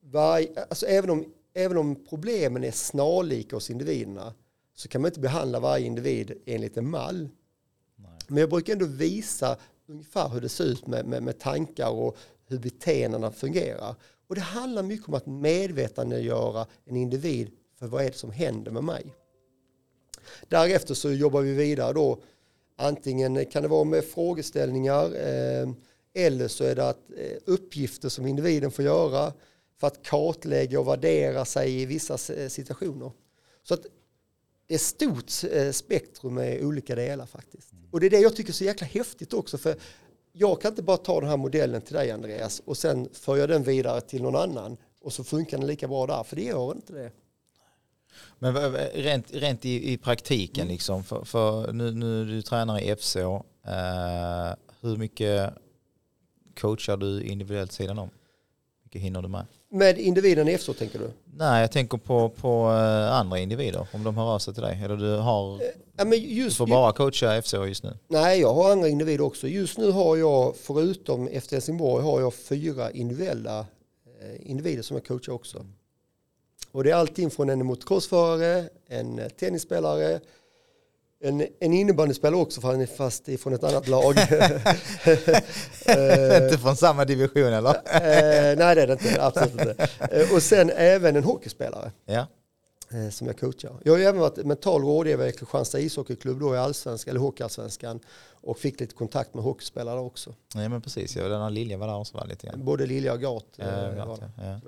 varje, alltså även, om, även om problemen är snarlika hos individerna så kan man inte behandla varje individ enligt en mall. Nej. Men jag brukar ändå visa ungefär hur det ser ut med, med, med tankar och hur beteendena fungerar. Och det handlar mycket om att medvetandegöra en individ för vad är det som händer med mig. Därefter så jobbar vi vidare då. Antingen kan det vara med frågeställningar eh, eller så är det att eh, uppgifter som individen får göra för att kartlägga och värdera sig i vissa eh, situationer. Så att det är stort spektrum med olika delar faktiskt. Mm. Och det är det jag tycker är så jäkla häftigt också. För jag kan inte bara ta den här modellen till dig Andreas och sen för jag den vidare till någon annan och så funkar den lika bra där. För det gör inte det. Men rent, rent i, i praktiken, mm. liksom, för, för nu, nu du tränar i FC, eh, hur mycket coachar du individuellt sidan om? Hur mycket hinner du med? Med individen i FSO tänker du? Nej, jag tänker på, på eh, andra individer, om de hör av sig till dig. Eller du har... Eh, ja, men just, du får bara coacha FCH just nu? Nej, jag har andra individer också. Just nu har jag, förutom efter Helsingborg, har jag fyra individuella eh, individer som jag coachar också. Och det är allting från en motocrossförare, en tennisspelare, en, en innebandyspelare också fast från ett annat lag. inte från samma division eller? Eh, nej det är det inte, absolut inte. Eh, och sen även en hockeyspelare. Ja. Eh, som jag coachar. Jag har även varit mental rådgivare i Kristianstad ishockeyklubb då i allsvenskan, eller hockeyallsvenskan och fick lite kontakt med hockeyspelare också. Nej men precis, ja, den här Lilja var där också var lite grann. Både Lilja och Gat. Ja, Gat ja.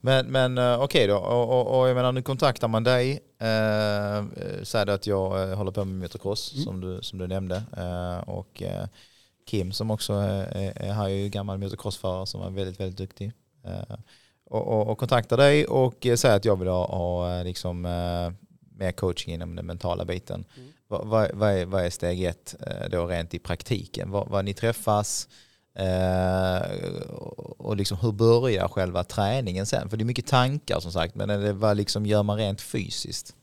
Men, men okej okay då, och, och, och, jag menar nu kontaktar man dig, eh, säger att jag håller på med motocross mm. som, du, som du nämnde eh, och eh, Kim som också är, är, är ju gammal motocrossförare som är väldigt, väldigt duktig. Eh, och, och, och kontaktar dig och säger att jag vill ha, ha liksom, eh, mer coaching inom den mentala biten. Mm. Vad, vad, vad, är, vad är steg ett eh, då rent i praktiken? Vad, vad ni träffas och liksom hur börjar själva träningen sen? För det är mycket tankar som sagt, men det, vad liksom gör man rent fysiskt?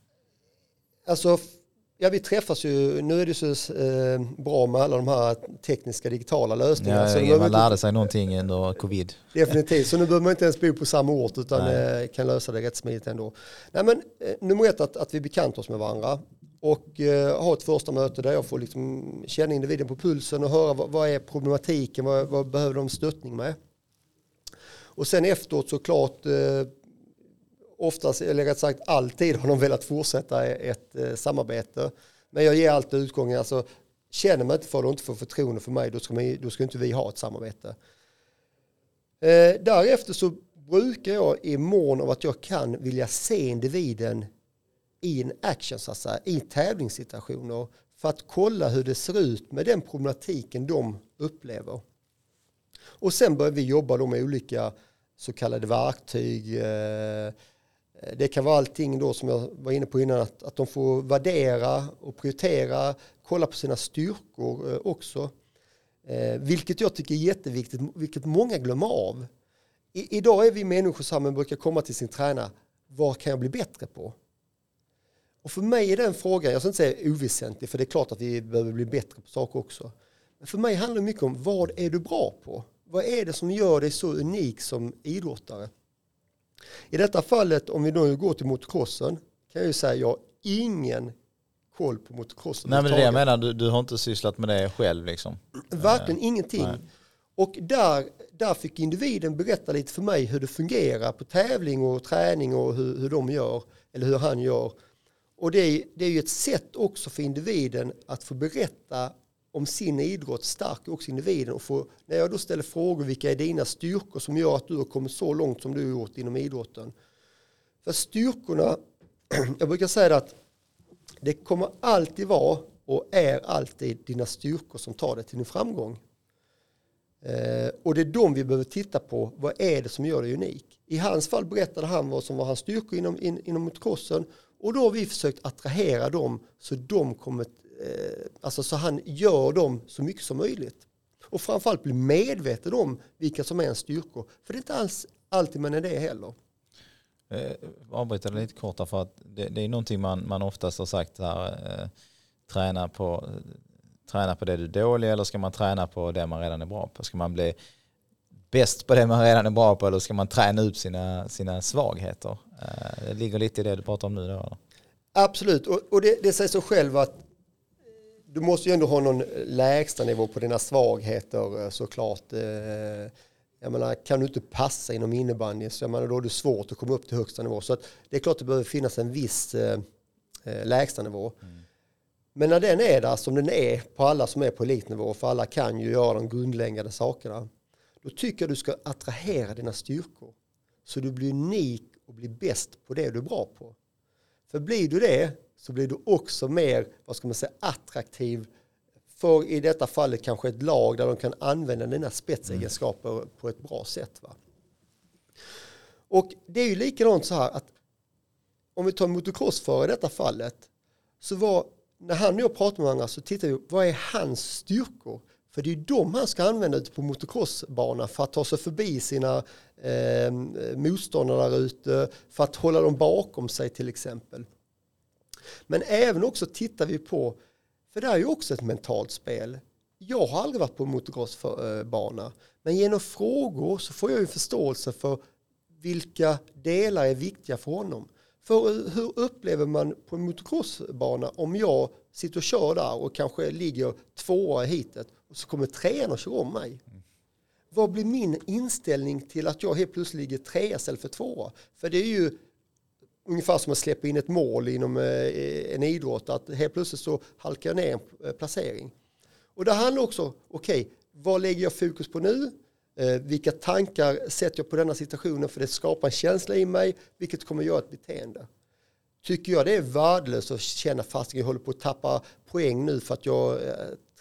Alltså Ja, vi träffas ju. Nu är det så eh, bra med alla de här tekniska digitala lösningarna. Ja, så man inte, lärde sig någonting under covid. Definitivt, så nu behöver man inte ens bo på samma ort utan eh, kan lösa det rätt smidigt ändå. Nej, men, eh, nummer ett, att, att vi bekantar oss med varandra och eh, ha ett första möte där jag får liksom känna individen på pulsen och höra vad, vad är problematiken, vad, vad, behöver de stöttning med. Och sen efteråt såklart eh, oftast, eller rätt sagt alltid har de velat fortsätta ett eh, samarbete. Men jag ger alltid utgången, alltså känner man inte för det och inte får förtroende för mig, då ska, man, då ska inte vi ha ett samarbete. Eh, därefter så brukar jag i mån av att jag kan vilja se individen i en action, så att säga, i tävlingssituationer för att kolla hur det ser ut med den problematiken de upplever. Och sen börjar vi jobba då med olika så kallade verktyg, Eh, Eh, det kan vara allting då som jag var inne på innan, att, att de får värdera och prioritera, kolla på sina styrkor eh, också. Eh, vilket jag tycker är jätteviktigt, vilket många glömmer av. I, idag är vi människor som brukar komma till sin tränare, vad kan jag bli bättre på? Och för mig är den frågan, jag ska inte säga oväsentlig, för det är klart att vi behöver bli bättre på saker också. Men för mig handlar det mycket om vad är du bra på? Vad är det som gör dig så unik som idrottare? I detta fallet, om vi nu går till motocrossen, kan jag ju säga att jag har ingen koll på motocrossen. Nej men det jag menar, du, du har inte sysslat med det själv liksom? Verkligen ingenting. Nej. Och där, där fick individen berätta lite för mig hur det fungerar på tävling och träning och hur, hur de gör, eller hur han gör. Och det är, det är ju ett sätt också för individen att få berätta om sin idrott stärker också individen. Och få, när jag då ställer frågor, vilka är dina styrkor som gör att du har kommit så långt som du har gjort inom idrotten? För styrkorna, jag brukar säga att det kommer alltid vara och är alltid dina styrkor som tar dig till din framgång. Eh, och det är de vi behöver titta på. Vad är det som gör dig unik? I hans fall berättade han vad som var hans styrkor inom, in, inom motocrossen och då har vi försökt attrahera dem så de kommer, alltså så han gör dem så mycket som möjligt. Och framförallt bli medveten om vilka som är ens styrkor. För det är inte alls alltid man är det heller. Eh, avbryta lite kort för att det, det, är någonting man, man oftast har sagt här. Eh, träna, på, träna på det du är dålig eller ska man träna på det man redan är bra på? Ska man bli bäst på det man redan är bra på eller ska man träna upp sina, sina svagheter? Eh, det ligger lite i det du pratar om nu då? Absolut, och, och det, det säger sig själv att du måste ju ändå ha någon lägsta nivå på dina svagheter eh, såklart. Eh, jag menar, kan du inte passa inom innebandy så jag menar, då är det svårt att komma upp till högsta nivå. Så att det är klart att det behöver finnas en viss eh, lägsta nivå. Mm. Men när den är där som den är på alla som är på elitnivå, för alla kan ju göra de grundläggande sakerna, då tycker jag du ska attrahera dina styrkor. Så du blir unik och blir bäst på det du är bra på. För blir du det så blir du också mer, vad ska man säga, attraktiv för i detta fallet kanske ett lag där de kan använda dina spetsegenskaper mm. på ett bra sätt. Va? Och det är ju likadant så här att om vi tar motocrossförare i detta fallet så var, när han och jag pratar med varandra så tittar vi vad är hans styrkor? För det är ju de han ska använda ute på motocrossbana för att ta sig förbi sina eh, motståndare där ute, för att hålla dem bakom sig till exempel. Men även också tittar vi på, för det är ju också ett mentalt spel. Jag har aldrig varit på motocrossbana, men genom frågor så får jag ju förståelse för vilka delar är viktiga för honom. För hur upplever man på en motocrossbana om jag sitter och kör där och kanske ligger tvåa i hitet och så kommer trean och kör om mig. Vad blir min inställning till att jag helt plötsligt ligger trea istället för tvåa? För det är ju ungefär som att släppa in ett mål inom eh, en idrott, att helt plötsligt så halkar jag ner en eh, placering. Och det handlar också, okej, okay, vad lägger jag fokus på nu? Eh, vilka tankar sätter jag på denna situationen för det skapar en känsla i mig, vilket kommer att göra ett beteende. Tycker jag det är värdelöst att känna fast att jag håller på att tappa poäng nu för att jag eh,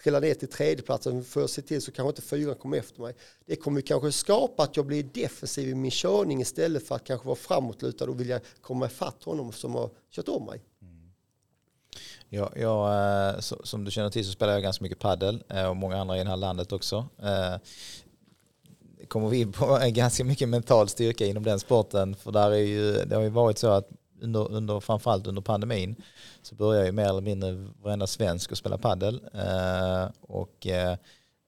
trilla ner till tredjeplatsen för att se till så kanske inte fyran kommer efter mig. Det kommer kanske skapa att jag blir defensiv i min körning istället för att kanske vara framåtlutad och vilja komma ifatt honom som har kört om mig. Mm. Ja, jag, eh, som du känner till så spelar jag ganska mycket paddel eh, och många andra i det här landet också. Eh, kommer vi in på ganska mycket mental styrka inom den sporten för där är ju, det har ju varit så att under, under, framförallt under pandemin så började ju mer eller mindre varenda svensk att spela padel. eh, och eh,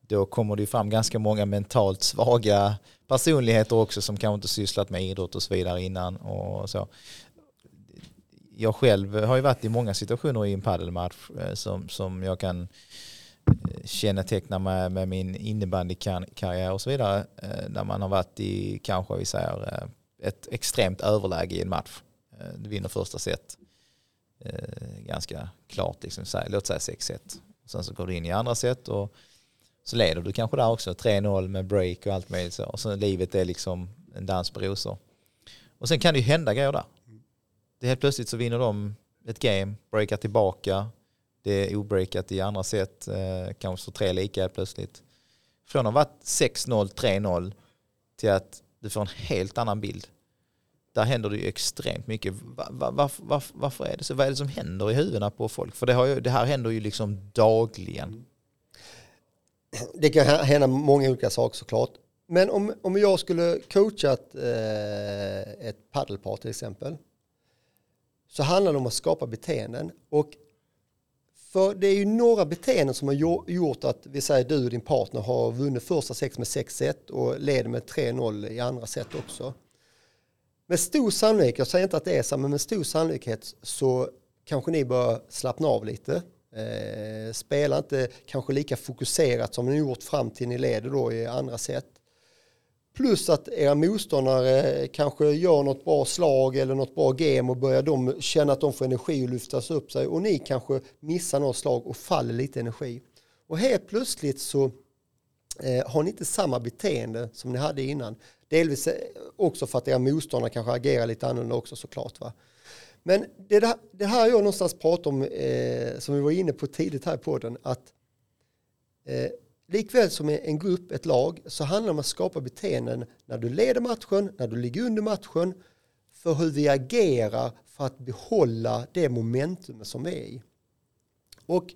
då kommer det ju fram ganska många mentalt svaga personligheter också som kanske inte sysslat med idrott och så vidare innan och så. Jag själv har ju varit i många situationer i en padelmatch eh, som, som jag kan eh, känneteckna med, med min innebandykarriär och så vidare. Eh, där man har varit i kanske vi säger eh, ett extremt överläge i en match. Eh, du vinner första set eh, ganska klart. Liksom, låt säga 6-1. Sen så går du in i andra set och så leder du kanske där också. 3-0 med break och allt möjligt så. Och så livet är liksom en dans på rosor. Och sen kan det ju hända grejer där. Det helt plötsligt så vinner de ett game, breakar tillbaka. Det är obreakat i andra set, eh, kanske så tre lika helt plötsligt. Från att ha varit 6-0, 3-0 till att du får en helt annan bild där händer det ju extremt mycket. Var, var, var, varför är det så? Vad är det som händer i huvudena på folk? För det, har ju, det här händer ju liksom dagligen. Det kan hända många olika saker såklart. Men om, om jag skulle coacha ett, eh, ett paddelpar till exempel så handlar det om att skapa beteenden. Och för det är ju några beteenden som har gjort att vi säger du och din partner har vunnit första sex med 6-1 och leder med 3-0 i andra set också med stor sannolikhet, jag säger inte att det är så, men med stor sannolikhet så kanske ni bör slappna av lite. Eh, spela inte kanske lika fokuserat som ni gjort fram till ni leder då i andra set. Plus att era motståndare kanske gör något bra slag eller något bra game och börjar de känna att de får energi och lyftas upp sig och ni kanske missar något slag och faller lite energi. Och helt plötsligt så eh, har ni inte samma beteende som ni hade innan. Delvis eh, också för att era motståndare kanske agerar lite annorlunda också såklart. Va? Men det, där, det här jag någonstans pratar om, eh, som vi var inne på tidigt här i podden, att eh, likväl som en grupp, ett lag, så handlar det om att skapa beteenden när du leder matchen, när du ligger under matchen, för hur vi agerar för att behålla det momentum som vi är i. Och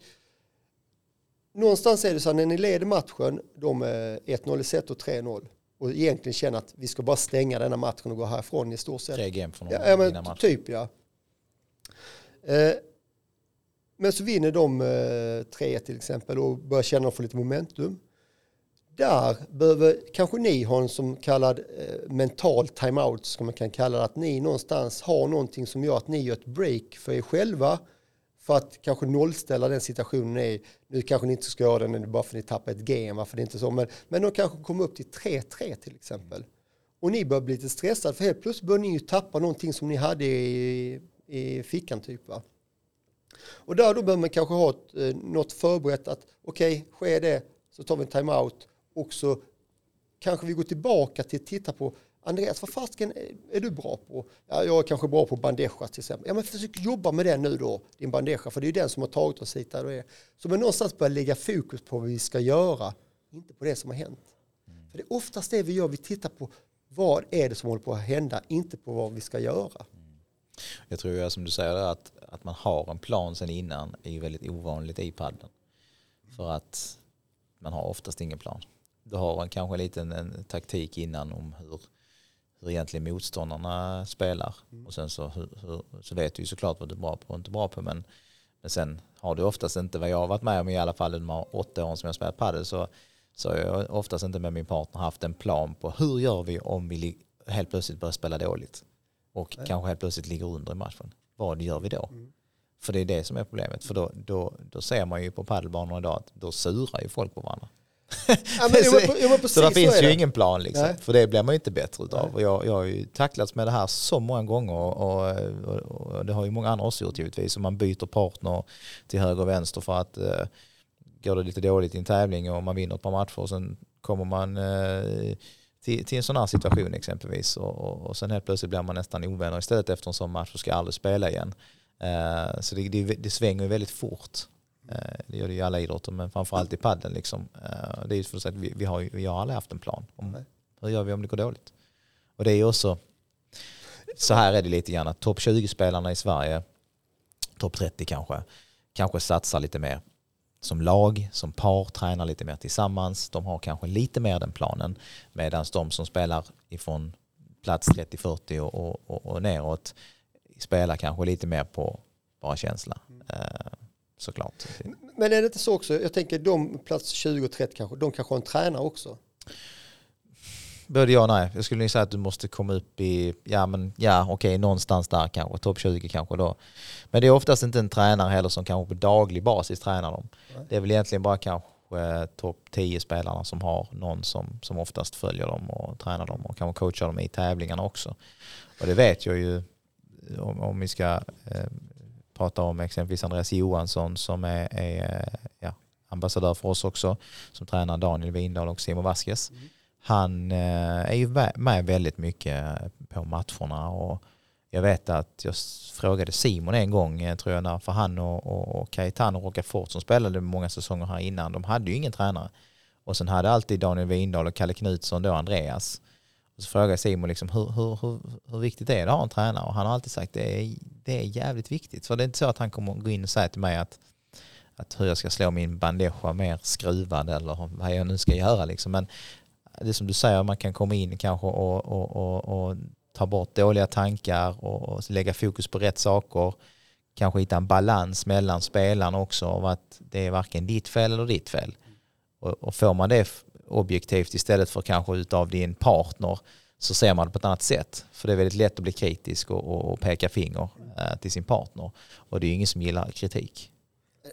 någonstans är det så att när ni leder matchen, de eh, är 1-0 i set och 3-0, och egentligen känner att vi ska bara stänga denna matchen och gå härifrån i stort sett. Tre game från ja, ja, men Typ ja. Eh, men så vinner de eh, 3-1 till exempel och börjar känna att få lite momentum. Där behöver kanske ni ha en som kallad eh, mental timeout, som man kan kalla det, att ni någonstans har någonting som gör att ni gör ett break för er själva för att kanske nollställa den situationen är, nu kanske ni inte ska göra den bara för att ni tappar ett game, varför det inte så, men, men de kanske kommer upp till 3-3 till exempel. Och ni börjar bli lite stressade, för helt plötsligt börjar ni ju tappa någonting som ni hade i, i fickan typ va. Och där då behöver man kanske ha ett, eh, något förberett att okej, okay, sker det så tar vi en timeout och så kanske vi går tillbaka till att titta på Andreas, vad fasken är du bra på? Ja, jag är kanske bra på bandeja till exempel. Ja, men försök jobba med den nu då, din bandeja, för det är ju den som har tagit oss hit där du är. Så man någonstans börjar lägga fokus på vad vi ska göra, inte på det som har hänt. Mm. För det är oftast det vi gör, vi tittar på vad är det som håller på att hända, inte på vad vi ska göra. Mm. Jag tror ju som du säger att, att man har en plan sen innan är ju väldigt ovanligt i padden. För att man har oftast ingen plan. Du har en, kanske en liten en taktik innan om hur, hur egentligen motståndarna spelar. Mm. Och sen så, hur, hur, så vet du ju såklart vad du är bra på och inte bra på. Men, men sen har du oftast inte, vad jag har varit med om i alla fall de här åtta åren som jag spelat padel, så, så har jag oftast inte med min partner haft en plan på hur gör vi om vi helt plötsligt börjar spela dåligt och Nej. kanske helt plötsligt ligger under i matchen. Vad gör vi då? Mm. För det är det som är problemet. För då, då, då ser man ju på padelbanor idag att då surar ju folk på varandra. Ja, men, så, jag, jag så det finns ju ingen plan liksom. För det blir man ju inte bättre utav. Och jag, jag har ju tacklats med det här så många gånger och, och, och det har ju många andra också gjort givetvis. Och man byter partner till höger och vänster för att uh, går det lite dåligt i en tävling och man vinner ett par matcher och sen kommer man uh, till, till en sån här situation exempelvis och, och, och sen helt plötsligt blir man nästan ovänner istället efter en sån match och ska aldrig spela igen. Uh, så det, det, det svänger ju väldigt fort. Uh, det gör det ju i alla idrotter men framförallt i padden liksom. Uh, det är för att vi, vi, har, vi har aldrig haft en plan. Om, hur gör vi om det går dåligt? Och det är ju också, så här är det lite grann, att topp 20-spelarna i Sverige, topp 30 kanske, kanske satsar lite mer som lag, som par, tränar lite mer tillsammans. De har kanske lite mer den planen. Medan de som spelar ifrån plats 30-40 och, och, och neråt spelar kanske lite mer på bara känsla. Eh, såklart. Men är det inte så också, jag tänker de plats 20 och 30 kanske, de kanske har en tränare också? Både ja och nej. Jag skulle säga att du måste komma upp i, ja men ja okej, okay, någonstans där kanske, topp 20 kanske då. Men det är oftast inte en tränare heller som kanske på daglig basis tränar dem. Nej. Det är väl egentligen bara kanske topp 10 spelarna som har någon som, som oftast följer dem och tränar dem och kanske coachar dem i tävlingarna också. Och det vet jag ju om, om vi ska eh, prata om exempelvis Andreas Johansson som är, är ja, ambassadör för oss också, som tränar Daniel Windahl och Simon Vasquez. Mm han eh, är ju med väldigt mycket på matcherna och jag vet att jag frågade Simon en gång, eh, tror jag, när, för han och, och, och Caetano Rocafort som spelade många säsonger här innan, de hade ju ingen tränare. Och sen hade alltid Daniel Windahl och Kalle Knutsson då Andreas. Och så frågade Simon liksom, hur, hur, hur, hur viktigt är det att ha en tränare? Och han har alltid sagt att det är, det är jävligt viktigt. För det är inte så att han kommer gå in och säga till mig att, att hur jag ska slå min bandeja mer skruvad eller vad jag nu ska göra. Liksom. Men det är som du säger, man kan komma in kanske och, och, och, och ta bort dåliga tankar och, och, lägga fokus på rätt saker. Kanske hitta en balans mellan spelarna också av att det är varken ditt fel eller ditt fel. Och, och får man det objektivt istället för kanske utav din partner så ser man det på ett annat sätt. För det är väldigt lätt att bli kritisk och, och, peka finger eh, till sin partner. Och det är ju ingen som gillar kritik.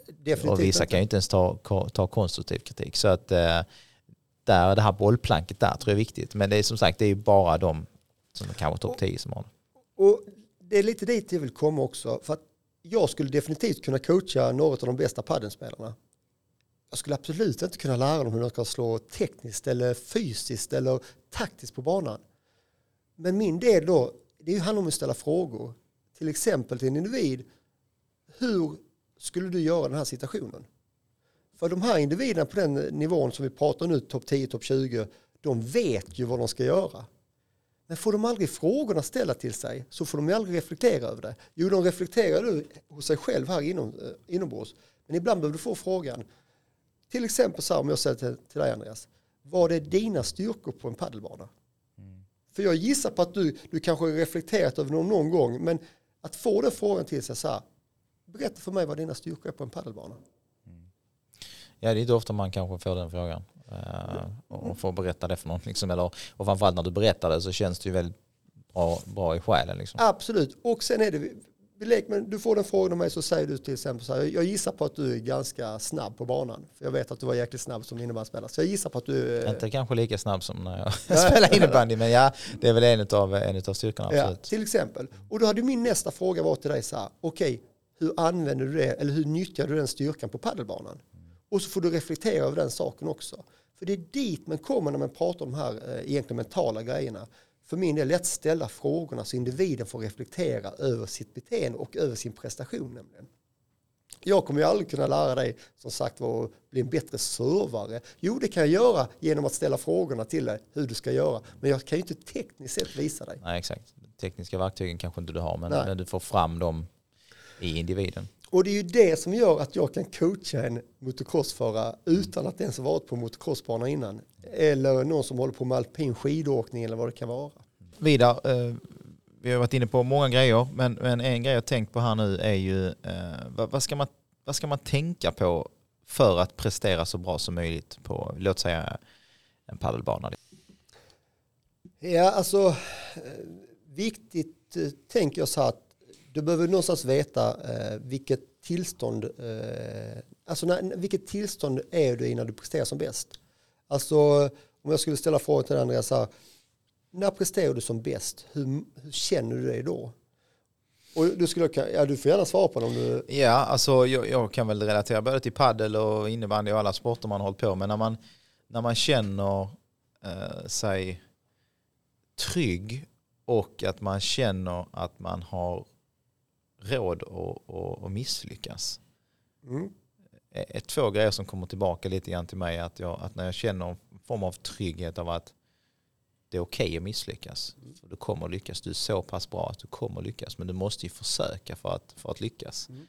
Definitivt och vissa inte. kan ju inte ens ta, ta, konstruktiv kritik. Så att eh, där, det här bollplanket där tror jag är viktigt. Men det är som sagt, det är ju bara de som är kanske topp 10 som har det. Och det är lite dit jag vill komma också. För att jag skulle definitivt kunna coacha några av de bästa paddelspelarna. Jag skulle absolut inte kunna lära dem hur de ska slå tekniskt eller fysiskt eller taktiskt på banan. Men min del då, det handlar om att ställa frågor. Till exempel till en individ. Hur skulle du göra den här situationen? För de här individerna på den nivån som vi pratar nu, topp 10, topp 20, de vet ju vad de ska göra. Men får de aldrig frågorna ställa till sig så får de ju aldrig reflektera över det. Jo, de reflekterar nu hos sig själv här inom, eh, inombords. Men ibland behöver du få frågan. Till exempel så här om jag säger till, till dig Andreas. Vad är dina styrkor på en paddelbana? För jag gissar på att du, du kanske har reflekterat över någon, någon gång. Men att få den frågan till sig så här. Berätta för mig vad dina styrkor är på en paddelbana. Ja, det är inte ofta man kanske får den frågan. eh, och får berätta det för någon. Liksom, eller, och framförallt när du berättar det så känns det ju väldigt bra, bra i själen. Liksom. Absolut. Och sen är det, men du får den frågan av mig så säger du till exempel så här, jag gissar på att du är ganska snabb på banan. För jag vet att du var jäkligt snabb som innebandyspelare. Så jag gissar på att du... Inte kanske lika snabb som när jag spelar innebandy, men ja, det är väl en av en utav styrkorna. Ja, till exempel. Och då hade min nästa fråga varit till dig så här, okej, hur använder du det, eller hur nyttjar du den styrkan på paddelbanan? Och så får du reflektera över den saken också. För det är dit man kommer när man pratar om de här eh, egentligen mentala grejerna. För min del att ställa frågorna så individen får reflektera över sitt beteende och över sin prestation nämligen. Jag kommer ju aldrig kunna lära dig som sagt att bli en bättre servare. Jo, det kan jag göra genom att ställa frågorna till dig hur du ska göra. Men jag kan ju inte tekniskt sett visa dig. Nej, exakt. Tekniska verktygen kanske inte du har, men, men du får fram dem i individen. Och det är ju det som gör att jag kan coacha en motocrossförare utan att ens varit på motocrossbana innan. Eller någon som håller på med alpin skidåkning eller vad det kan vara. Vidar, eh, vi har varit inne på många grejer, men, men en grej jag tänkt på här nu är ju eh, vad, ska man, vad ska man tänka på för att prestera så bra som möjligt på, låt säga, en paddelbana? Ja, alltså eh, viktigt tänker jag så att du behöver någonstans veta vilket tillstånd, alltså när, vilket tillstånd är du i när du presterar som bäst. Alltså om jag skulle ställa frågan till Andreas, så här, när presterar du som bäst? Hur, hur känner du dig då? Och du, skulle, ja, du får gärna svara på det om du... Ja, alltså jag, jag kan väl relatera både till paddel och innebandy och alla sporter man har hållit på med. När man, när man känner eh, sig trygg och att man känner att man har råd att, att, att misslyckas. Mm. Är två grejer som kommer tillbaka lite grann till mig. Att, jag, att när jag känner en form av trygghet av att det är okej att misslyckas. För du kommer att lyckas. Du är så pass bra att du kommer att lyckas. Men du måste ju försöka för att, för att lyckas. Mm.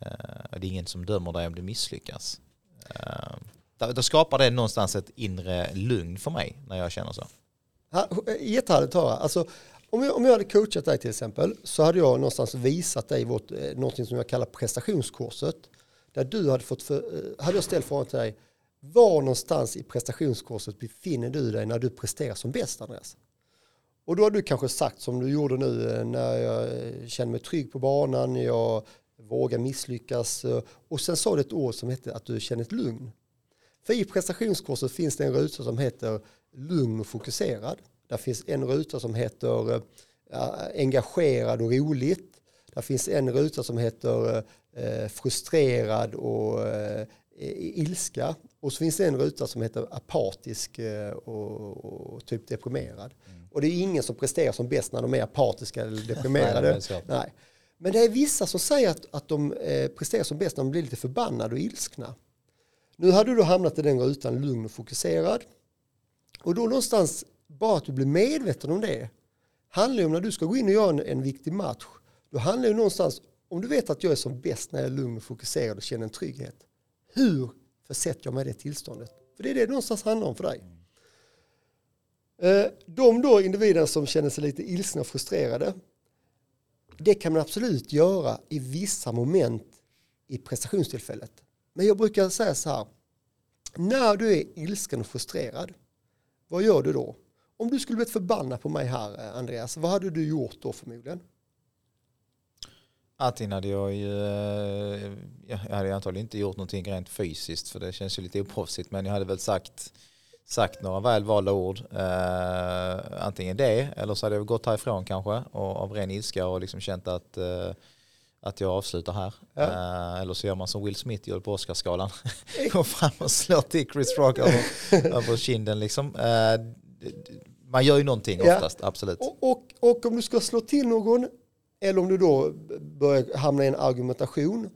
Eh, det är ingen som dömer dig om du misslyckas. Uh, då, då skapar det någonstans ett inre lugn för mig när jag känner så. Ha- Jättehärligt att höra. Alltså, om, jag, om jag hade coachat dig till exempel så hade jag någonstans visat dig vårt, eh, någonting som jag kallar prestationskurset. Där du hade fått, för, eh, hade jag ställt frågan till dig, var någonstans i prestationskurset befinner du dig när du presterar som bäst Andreas? Och då har du kanske sagt som du gjorde nu eh, när jag eh, känner mig trygg på banan, jag vågar misslyckas och sen sa du ett ord som hette att du känner ett lugn. För i prestationskurset finns det en ruta som heter lugn och fokuserad. Där finns en ruta som heter engagerad och roligt. Där finns en ruta som heter eh, frustrerad och eh, ilska. Och så finns det en ruta som heter apatisk eh, och, och typ deprimerad. Och det är ingen som presterar som bäst när de är apatiska eller Nej, deprimerade. det. Nej. Men det är vissa som säger att, att de eh, presterar som bäst när de blir lite förbannade och ilskna. Nu hade du hamnat i den rutan lugn och fokuserad. Och då någonstans, bara att du blir medveten om det, handlar ju om när du ska gå in och göra en, en viktig match. Då handlar det någonstans, om du vet att jag är som bäst när jag är lugn och fokuserad och känner en trygghet. Hur försätter jag mig i det tillståndet? För det är det det någonstans handlar om för dig. Eh, de då individer som känner sig lite ilskna och frustrerade, det kan man absolut göra i vissa moment i prestationstillfället. Men jag brukar säga så här, när du är ilsken och frustrerad, vad gör du då? Om du skulle blivit förbannad på mig här, eh, Andreas, vad hade du gjort då förmodligen? Antingen hade jag ju, eh, jag hade antagligen inte gjort någonting rent fysiskt för det känns ju lite oproffsigt men jag hade väl sagt, sagt några väl valda ord. Eh, antingen det eller så hade jag gått härifrån kanske och, av ren ilska och liksom känt att, eh, att jag avslutar här. Ja. Eh, eller så gör man som Will Smith gjorde på Oscarsgalan. Går fram och slår till Chris Rock över, över kinden liksom. Eh, man gör ju någonting Ja. oftast, absolut. Och, och, och om du ska slå till någon, eller om du då börjar hamna i en argumentation.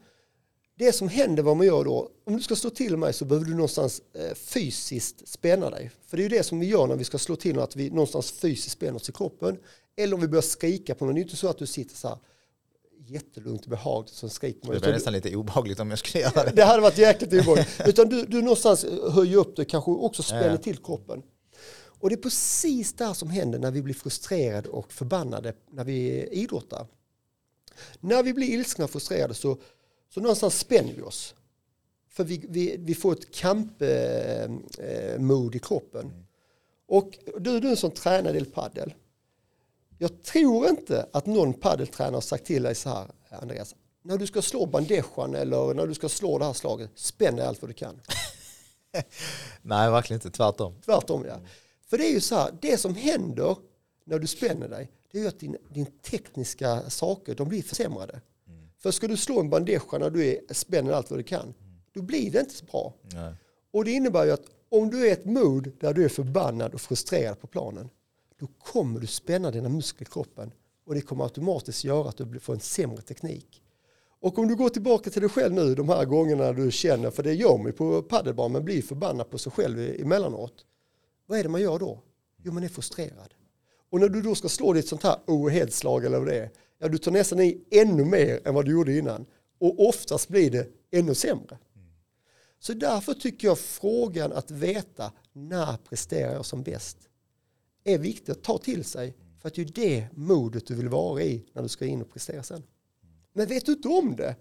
Det som händer vad man gör då, om du ska slå till mig så behöver du någonstans eh, fysiskt spänna dig. För det är ju det som vi gör när vi ska slå till att vi någonstans fysiskt spänner oss i kroppen. Eller om vi börjar skrika på någon, det är inte så att du sitter så här jättelugnt och behagligt som skriker på Det du- nästan lite obehagligt om jag skulle göra det. det hade varit jäkligt obehagligt. Utan du, du någonstans höjer upp det, kanske också spänner till kroppen. Och det är precis det här som händer när vi blir frustrerade och förbannade när vi idrottar. När vi blir ilskna och frustrerade så, så någonstans spänner vi oss. För vi, vi, vi får ett kampmod i kroppen. Och du, du som tränar del paddel. Jag tror inte att någon paddeltränare har sagt till dig så här, Andreas. När du ska slå bandejan eller när du ska slå det här slaget, spänn dig allt vad du kan. Nej, verkligen inte. Tvärtom. Tvärtom ja. För det är ju så här, det som händer när du spänner dig, det är ju att din, din tekniska saker, de blir försämrade. För ska du slå en bandeja när du är, spänner allt vad du kan, då blir det inte så bra. Nej. Och det innebär ju att om du är i ett mod där du är förbannad och frustrerad på planen, då kommer du spänna dina muskler i kroppen och det kommer automatiskt göra att du får en sämre teknik. Och om du går tillbaka till dig själv nu de här gångerna du känner, för det gör man ju på padelbanan, man blir förbannad på sig själv emellanåt. Vad är det man gör då? Jo, man är frustrerad. Och när du då ska slå ditt sånt här overheadslag eller vad det är, ja du tar nästan i ännu mer än vad du gjorde innan. Och oftast blir det ännu sämre. Så därför tycker jag frågan att veta när presterar jag som bäst är viktigt att ta till sig. För att det är det modet du vill vara i när du ska in och prestera sen. Men vet du inte om det,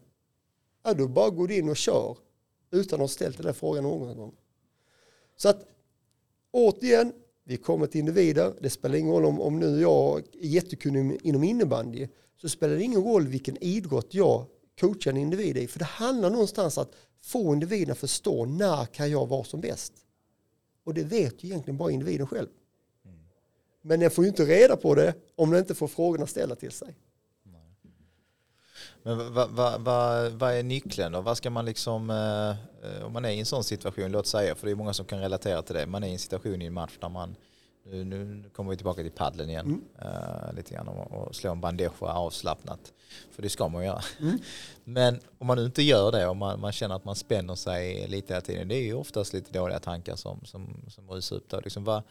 ja, då bara går du in och kör utan att ha ställt den där frågan någon gång. Så att återigen, vi kommer till individer. Det spelar ingen roll om, om nu jag är jättekunnig inom innebandy så spelar det ingen roll vilken idrott jag coachar en individ i. För det handlar någonstans att få individen att förstå när kan jag vara som bäst. Och det vet ju egentligen bara individen själv. Men den får ju inte reda på det om den inte får frågorna ställda till sig. Men vad va, va, vad är nyckeln då? Vad ska man liksom, eh, om man är i en sån situation, låt säga, för det är många som kan relatera till det, man är i en situation i en match där man, nu, nu kommer vi tillbaka till paddeln igen, eh, lite grann, och, och slå en bandeja avslappnat, för det ska man göra. Men om man inte gör det, och man, man känner att man spänner sig lite hela tiden, det är ju oftast lite dåliga tankar som, som, som rusar upp då. Liksom, vad,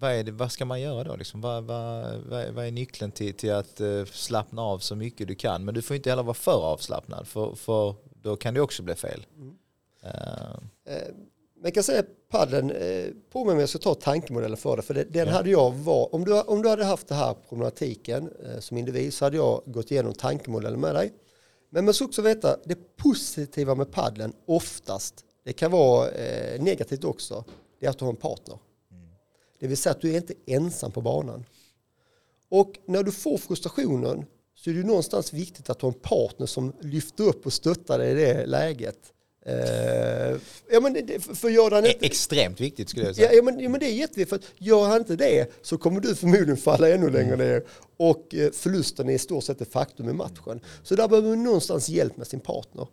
vad, är det, vad ska man göra då? Liksom, vad, vad, vad, är- vad är nyckeln till, till att eh, slappna av så mycket du kan? Men du får inte heller vara för avslappnad för, för då kan det också bli fel. Eh, Eh, Men jag kan säga paddeln, eh, på mig jag ska ta tankemodellen för det, för det, den hade jag var, om du, om du hade haft det här problematiken som individ så hade jag gått igenom tankemodellen med dig. Men man ska också veta, det positiva med paddeln oftast, det kan vara negativt också, det är att du har en partner. Det vill säga att du är inte ensam på banan. Och när du får frustrationen så är det ju någonstans viktigt att har en partner som lyfter upp och stöttar dig i det läget. Eh, ja, men det, för gör han e- inte, extremt viktigt skulle jag ja, säga. ja, men, ja, men det är jätteviktigt för att gör han inte det så kommer du förmodligen falla ännu längre ner och eh, förlusten är i stort sett ett faktum i matchen. Så där behöver man någonstans hjälp med sin partner.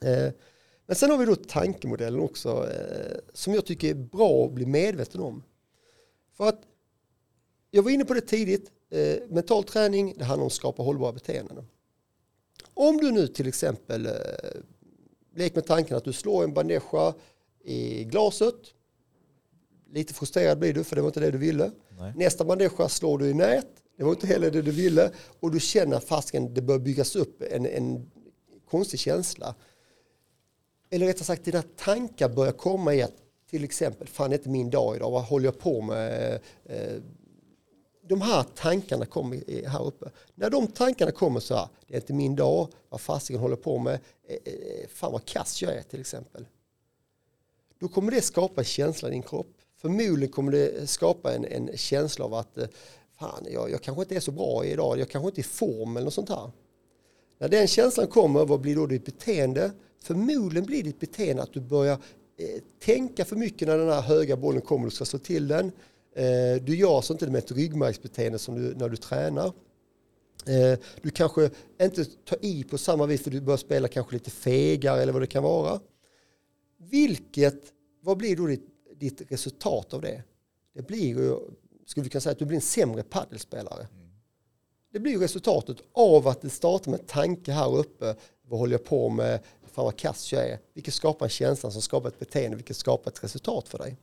Eh, men sen har vi då tankemodellen också eh, som jag tycker är bra att bli medveten om. För att jag var inne på det tidigt, eh, mental träning det handlar om att skapa hållbara beteenden. Om du nu till exempel eh, lek med tanken att du slår en bandeja i glaset, lite frustrerad blir du för det var inte det du ville. Nej. Nästa bandeja slår du i nät, det var inte heller det du ville och du känner fasken det börjar byggas upp en, en konstig känsla. Eller rättare sagt dina tankar börjar komma i att till exempel, fan det är inte min dag idag, vad håller jag på med? Eh, eh, de här tankarna kommer här uppe. När de tankarna kommer så här, det är inte min dag, vad fasiken håller på med, eh, fan vad kass jag är till exempel. Då kommer det skapa en känsla i din kropp. Förmodligen kommer det skapa en, en känsla av att fan, jag, jag kanske inte är så bra idag, jag kanske inte är i form eller något sånt här. När den känslan kommer, vad blir då ditt beteende? Förmodligen blir ditt beteende att du börjar Eh, tänka för mycket när den här höga bollen kommer och ska slå till den. Eh, du gör alltså inte det med ett ryggmärgsbeteende som du, när du tränar. Eh, du kanske inte tar i på samma vis för du börjar spela kanske lite fegare eller vad det kan vara. Vilket, vad blir då ditt, ditt resultat av det? Det blir ju, skulle vi kunna säga att du blir en sämre paddelspelare. Det blir resultatet av att det startar med tanke här uppe. Vad håller jag på med? Fan vad kass jag är. Vilket skapar en känsla som skapar ett beteende, vilket skapar ett resultat för dig.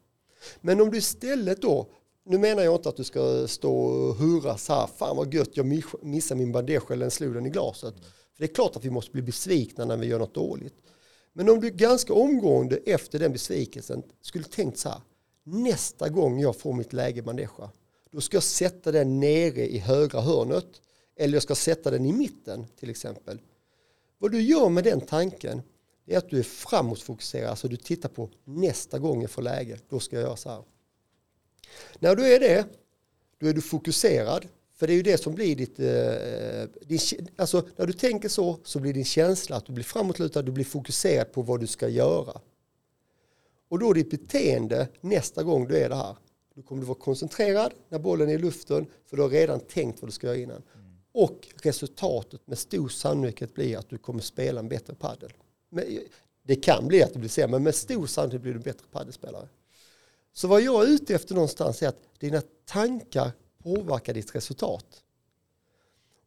Men om du istället då nu menar jag inte att du ska stå och hurra så här, fan vad gött, jag missar min bandage eller slog den i glaset. För det är klart att vi måste bli besvikna när vi gör något dåligt. Men om du ganska omgående efter den besvikelsen skulle tänkt så här, nästa gång jag får mitt läge bandage, då ska jag sätta den nere i högra hörnet eller jag ska sätta den i mitten till exempel. Vad du gör med den tanken är att du är framåtfokuserad, alltså du tittar på nästa gång jag får läge, då ska jag göra så här. När du är det, då är du fokuserad. För det är ju det som blir ditt... Eh, din, alltså när du tänker så, så blir din känsla att du blir framåtlutad, du blir fokuserad på vad du ska göra. Och då ditt beteende nästa gång du är det här. Då kommer du vara koncentrerad när bollen är i luften, för du har redan tänkt vad du ska göra innan. Och resultatet med stor sannolikhet blir att du kommer spela en bättre padel. Det kan bli att det blir sämre, men med stor sannolikhet blir du en bättre paddelspelare. Så vad jag är ute efter någonstans är att dina tankar påverkar ditt resultat.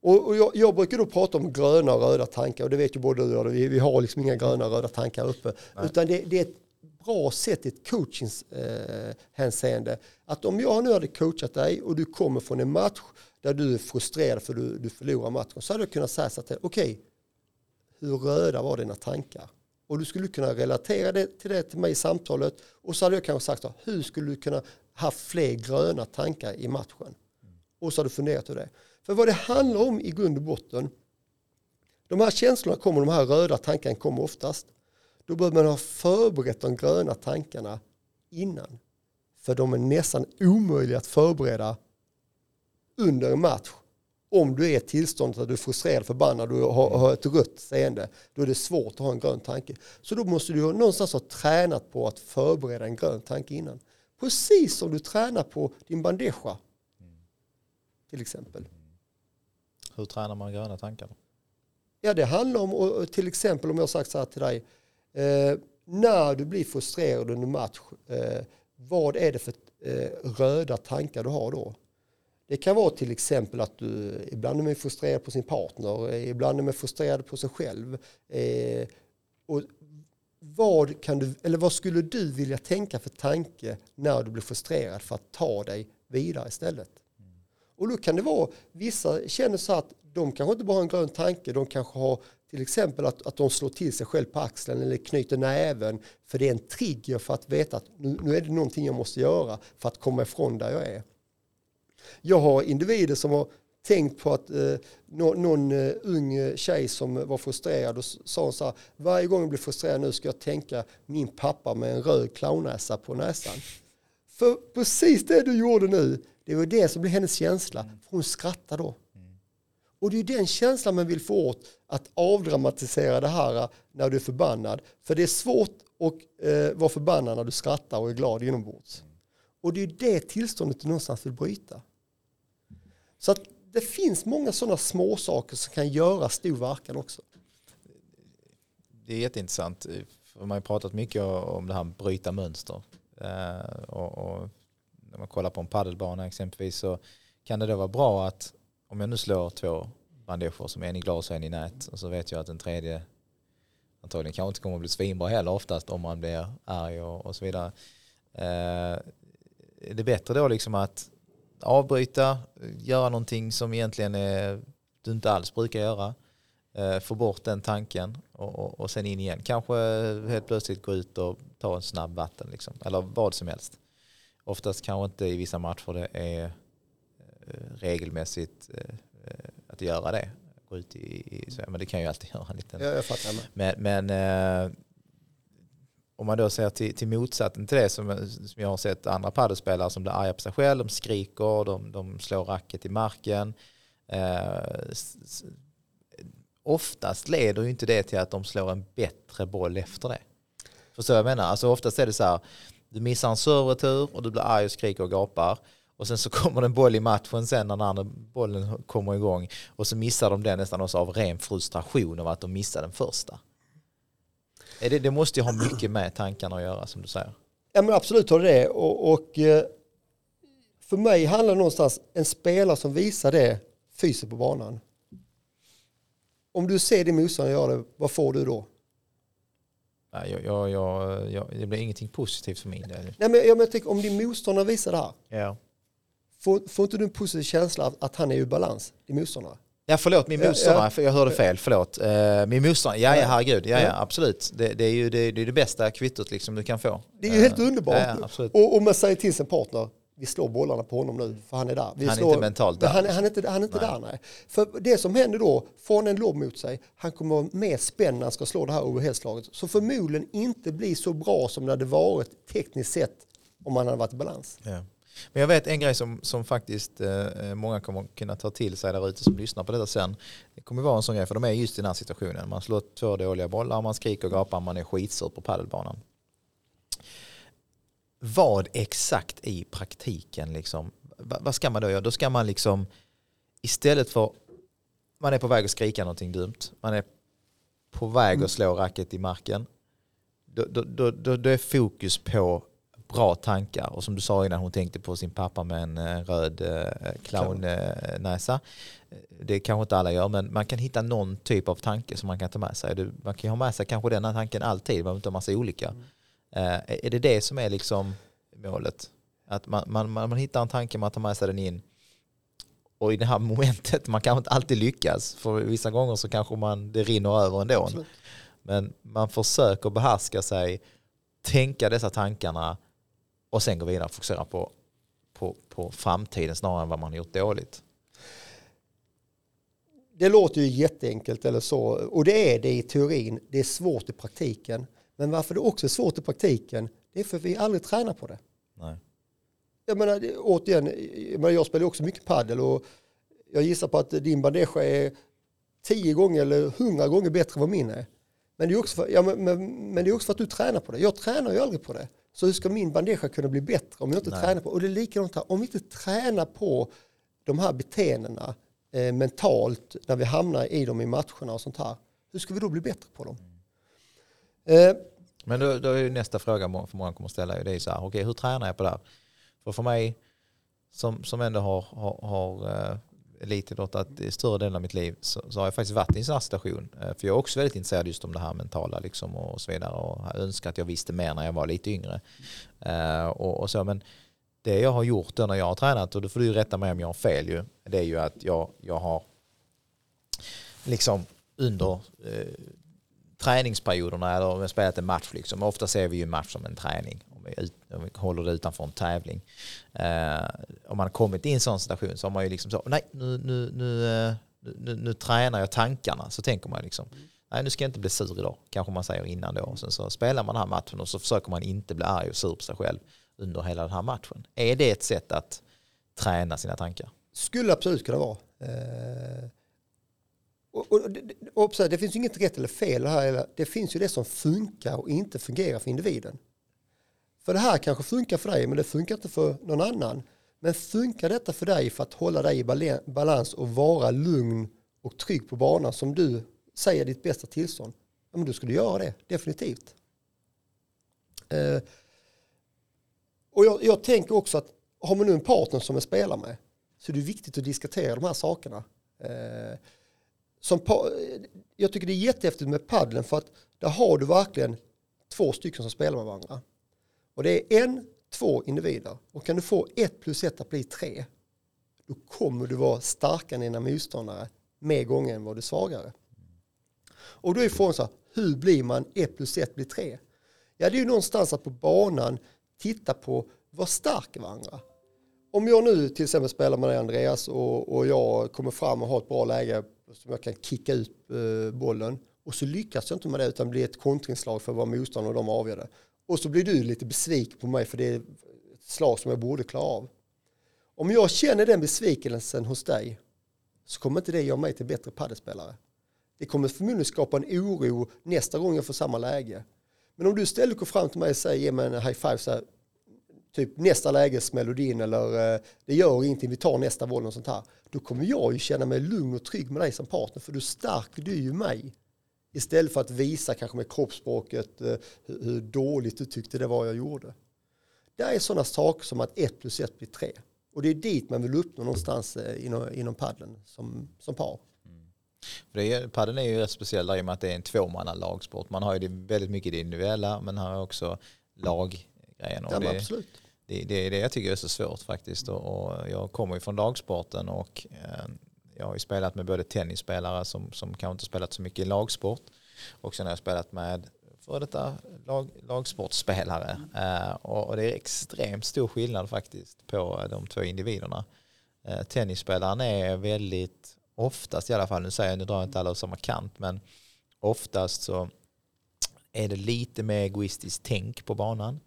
Och, och jag, jag, brukar då prata om gröna och röda tankar och det vet ju både du och vi, vi har liksom inga gröna och röda tankar uppe. Nej. Utan det, det, är ett bra sätt i ett coachingshänseende. Eh, att om jag nu hade coachat dig och du kommer från en match där du är frustrerad för du, du förlorar matchen så hade jag kunnat säga så här, okej, okay, hur röda var dina tankar? och du skulle kunna relatera det till det till mig i samtalet och så hade jag kanske sagt så, hur skulle du kunna ha fler gröna tankar i matchen? Och så hade du funderat över det. För vad det handlar om i grund och botten, de här känslorna kommer, de här röda tankarna kommer oftast. Då behöver man ha förberett de gröna tankarna innan. För de är nästan omöjliga att förbereda under en match om du är i tillståndet att du är frustrerad, förbannad och har, har ett rött seende, då är det svårt att ha en grön tanke. Så då måste du någonstans ha tränat på att förbereda en grön tanke innan. Precis som du tränar på din bandeja. Till exempel. Hur tränar man gröna tankar? Ja, det handlar om, till exempel om jag har sagt så här till dig, eh, när du blir frustrerad under match, eh, vad är det för eh, röda tankar du har då? Det kan vara till exempel att du ibland är man frustrerad på sin partner, ibland är man frustrerad på sig själv. Eh, och vad, kan du, eller vad skulle du vilja tänka för tanke när du blir frustrerad för att ta dig vidare istället? Mm. Och då kan det vara, vissa känner så att de kanske inte bara har en grön tanke, de kanske har till exempel att, att de slår till sig själv på axeln eller knyter näven för det är en trigger för att veta att nu, nu är det någonting jag måste göra för att komma ifrån där jag är. Jag har individer som har tänkt på att eh, någon, någon uh, ung tjej som var frustrerad och sa så här, varje gång jag blir frustrerad nu ska jag tänka min pappa med en röd clownnäsa på näsan. För precis det du gjorde nu, det var det som blev hennes känsla. För hon skrattade då. Och det är den känslan man vill få åt att avdramatisera det här eh, när du är förbannad. För det är svårt att eh, vara förbannad när du skrattar och är glad inombords. Och det är det tillståndet du någonstans vill bryta. Så att det finns många sådana små saker som kan göra stor verkan också. Det är jätteintressant. Man har pratat mycket om det här med bryta mönster. Eh, och, och när man kollar på en paddelbana exempelvis så kan det då vara bra att om jag nu slår två bandager som en i glas och en i nät och så vet jag att den tredje antagligen kanske inte kommer att bli svinbra heller oftast om man blir arg och, och så vidare. Eh, är det bättre då liksom att avbryta, göra någonting som egentligen är, du inte alls brukar göra. Eh, få bort den tanken och, och, och, sen in igen. Kanske helt plötsligt gå ut och ta en snabb vatten liksom, eller vad som helst. Oftast kanske inte i vissa matcher det är eh, regelmässigt eh, att göra det. Gå ut i, i, men det kan ju alltid göra en liten... Ja, jag fattar. Men, men om man då ser till, till motsatsen till det som, som jag har sett andra paddelspelare som blir arga på sig själv, de skriker, de, de slår racket i marken. Eh, oftast leder ju inte det till att de slår en bättre boll efter det. Förstår jag menar? Alltså oftast är det så här, du missar en serveretur och du blir arg och skriker och gapar. Och sen så kommer det en boll i matchen sen när den andra bollen kommer igång och så missar de den nästan också av ren frustration av att de missade den första. Det, det måste ju ha mycket med tankarna att göra som du säger. Ja men absolut har det det. Och, och eh, för mig handlar det någonstans en spelare som visar det fysiskt på banan. Om du ser din motståndare göra det, vad får du då? Jag, jag, jag, jag, det blir ingenting positivt för min del. Nej, men jag, tänker, om din motståndare visar det här, Ja. får, får inte du en positiv känsla att, att han är ur balans, din motståndare? Ja förlåt, min motståndare, ja. jag hörde fel, förlåt. Uh, min motståndare, ja ja herregud, ja ja absolut. Det, det är ju det, det, är det bästa kvittot liksom du kan få. Det är ju helt Eh, underbart. Ja, ja, och, och man säger till sin partner, vi slår bollarna på honom nu, för han är där. Vi Han är slår, inte mentalt där. Han, han är inte, han är inte Nej. där, nej. För det som händer då, får han en lobb mot sig, han kommer vara mer spänd när han ska slå det här overheadslaget. Så förmodligen inte bli så bra som det hade varit tekniskt sett om han hade varit i balans. Ja. Men jag vet en grej som, som faktiskt eh, många kommer kunna ta till sig där ute som lyssnar på detta sen. Det kommer vara en sån grej, för de är just i den här situationen. Man slår två dåliga bollar, man skriker och gapar, man är skitsur på padelbanan. Vad exakt i praktiken, liksom, va- vad ska man då göra? Då ska man liksom, istället för, man är på väg att skrika någonting dumt, man är på väg att slå racket i marken, då, då, då, då, då är fokus på bra tankar. Och som du sa innan, hon tänkte på sin pappa med en eh, röd eh, clownnäsa. Det kanske inte alla gör, men man kan hitta någon typ av tanke som man kan ta med sig. Man kan ha med sig kanske den här tanken alltid, man behöver inte ha massa olika. Eh, Är det det som är liksom målet? Att man, man, man, man hittar en tanke, man tar med sig den in. Och i det här momentet, man kanske inte alltid lyckas. För vissa gånger så kanske man, det rinner över ändå. Absolut. Men man försöker behärska sig, tänka dessa tankarna och sen gå vidare och fokusera på, på, på framtiden snarare än vad man har gjort dåligt. Det låter ju jätteenkelt eller så, och det är det i teorin. Det är svårt i praktiken. Men varför det också är svårt i praktiken, det är för att vi aldrig tränar på det. Nej. Jag menar, återigen, jag, menar, jag spelar också mycket paddel och jag gissar på att din bandage är tio gånger eller hundra gånger bättre än vad min är. Men det, är också för, ja, men, men, men det är också för att du tränar på det. Jag tränar ju aldrig på det. Så hur ska min bandage kunna bli bättre om jag inte Nej. tränar på Och det är likadant här, om vi inte tränar på de här beteendena eh, mentalt när vi hamnar i dem i matcherna och sånt här. Hur ska vi då bli bättre på dem? Eh, Men då, då är ju nästa fråga för många kommer att ställa, det är så här, okej hur tränar jag på det här? För för mig som, som ändå har, har, har elitidrott att i större delen av mitt liv så, så har jag faktiskt varit i en sån här situation. Eh, för jag är också väldigt intresserad just om det här mentala liksom och så vidare och önskar att jag visste mer när jag var lite yngre. Uh, och, och så, men det jag har gjort då när jag har tränat, och då får du rätta mig om jag har fel ju, det är ju att jag, jag har liksom under eh, träningsperioderna eller om jag har spelat en match. Liksom. Ofta ser vi ju match som en träning. Ut, håller det utanför en tävling. Eh, om man har kommit i en sån situation så har man ju liksom så, nej nu, nu, nu, eh, nu, nu, tränar jag tankarna. Så tänker man liksom, nej nu ska jag inte bli sur idag. Kanske man säger innan då. Och sen så spelar man den här matchen och så försöker man inte bli arg och sur på sig själv under hela den här matchen. Är det ett sätt att träna sina tankar? Skulle absolut kunna vara. Eh, och, och, och observera, det finns ju inget rätt eller fel här. Det finns ju det som funkar och inte fungerar för individen. För det här kanske funkar för dig men det funkar inte för någon annan. Men funkar detta för dig för att hålla dig i balans och vara lugn och trygg på banan som du säger ditt bästa tillstånd. Ja, men då ska du göra det, definitivt. Eh, och jag, jag tänker också att har man nu en partner som man spelar med så är det viktigt att diskutera de här sakerna. Eh, som pa- jag tycker det är jättehäftigt med paddeln för att där har du verkligen två stycken som spelar med varandra. Och det är en, två individer. Och kan du få ett plus ett att bli tre, då kommer du vara starkare än dina motståndare mer gånger än vad du är svagare. Och då är frågan så här, hur blir man ett plus ett blir tre? Ja, det är ju någonstans att på banan titta på vad stark varandra. Om jag nu till exempel spelar med dig Andreas och, och jag kommer fram och har ett bra läge som jag kan kicka ut eh, bollen Och så lyckas jag inte med det utan blir ett kontringslag för att vara motståndare och de avgör det. Och så blir du lite besviken på mig för det är ett slag som jag borde klara av. Om jag känner den besvikelsen hos dig så kommer inte det göra mig till bättre paddelspelare. Det kommer förmodligen skapa en oro nästa gång jag får samma läge. Men om du istället går fram till mig och säger ge mig en high five så här, typ nästa du in eller eh, det gör ingenting, vi tar nästa boll och sånt här. Då kommer jag ju känna mig lugn och trygg med dig som partner för då stärker du ju mig. Istället för att visa kanske med kroppsspråket eh, hur, dåligt du tyckte det var jag gjorde. Det är sådana saker som att ett plus ett blir tre. Och det är dit man vill uppnå någonstans eh, inom, inom padden som, som par. Mm. padden är ju rätt speciell i och med att det är en tvåmanna lagsport. Man har ju det väldigt mycket det individuella men har också laggrejen. Ja, det, absolut. Det, det är det jag tycker är så svårt faktiskt. Och, och jag kommer ju från lagsporten och eh, jag har ju spelat med både tennisspelare som, som kanske inte spelat så mycket i lagsport och sen har jag spelat med för detta lag, lagsportspelare. Eh, och, och, det är extremt stor skillnad faktiskt på eh, de två individerna. Eh, tennisspelaren är väldigt, oftast i alla fall, nu säger jag, nu drar jag inte alla åt samma kant, men oftast så är det lite mer egoistiskt tänk på banan.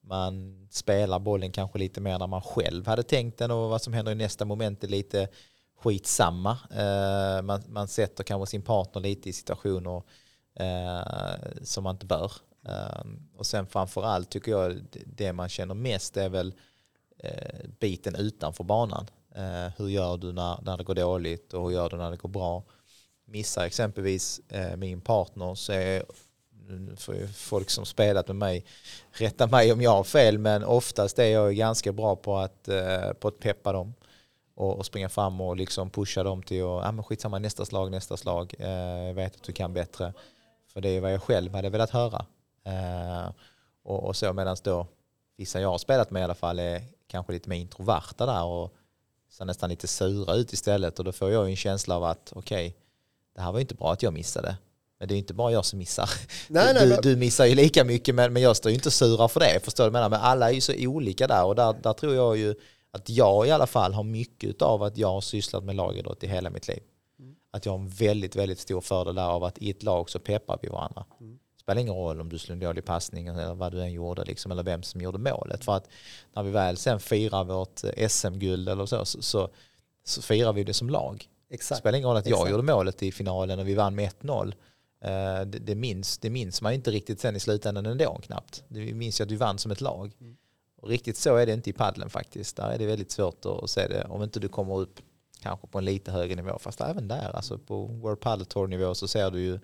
Man spelar bollen kanske lite mer när man själv hade tänkt den och vad som händer i nästa moment är lite skitsamma. Eh, man, man sätter kanske sin partner lite i situationer eh, som man inte bör. Eh, och sen framförallt tycker jag det man känner mest är väl eh, biten utanför banan. Eh, hur gör du när, när det går dåligt och hur gör du när det går bra? Missar exempelvis eh, min partner så är för folk som spelat med mig rätta mig om jag har fel men oftast är jag ganska bra på att, eh, på att peppa dem och, och springa fram och liksom pusha dem till att ah, men skitsamma nästa slag, nästa slag, eh, vet att du kan bättre. För det är vad jag själv hade velat höra. Eh, och, och, så medan då vissa jag har spelat med i alla fall är kanske lite mer introverta där och ser nästan lite sura ut istället och då får jag en känsla av att okej, okay, det här var ju inte bra att jag missade. Men det är inte bara jag som missar. Nej, du, nej, du, missar ju lika mycket men, men jag står ju inte sura för det. Förstår du? Men alla är ju så olika där och där, där tror jag ju att jag i alla fall har mycket av att jag har sysslat med lagidrott i hela mitt liv att jag har en väldigt, väldigt stor fördel där av att i ett lag så peppar vi varandra. Mm. Det spelar ingen roll om du slog en dålig passning eller vad du än gjorde liksom, eller vem som gjorde målet. För att när vi väl sen firar vårt eh, SM-guld eller så, så, så, så firar vi det som lag. Exakt. Det spelar ingen roll att jag Exakt. gjorde målet i finalen och vi vann med 1-0. Eh, det, det, minns, det minns man inte riktigt sen i slutändan ändå knappt. Det minns ju att vi vann som ett lag. Mm. Och riktigt så är det inte i paddeln faktiskt. Där är det väldigt svårt att se det om inte du kommer upp kanske på en lite högre nivå. Fast även där, alltså på World Padel Tour nivå så ser du ju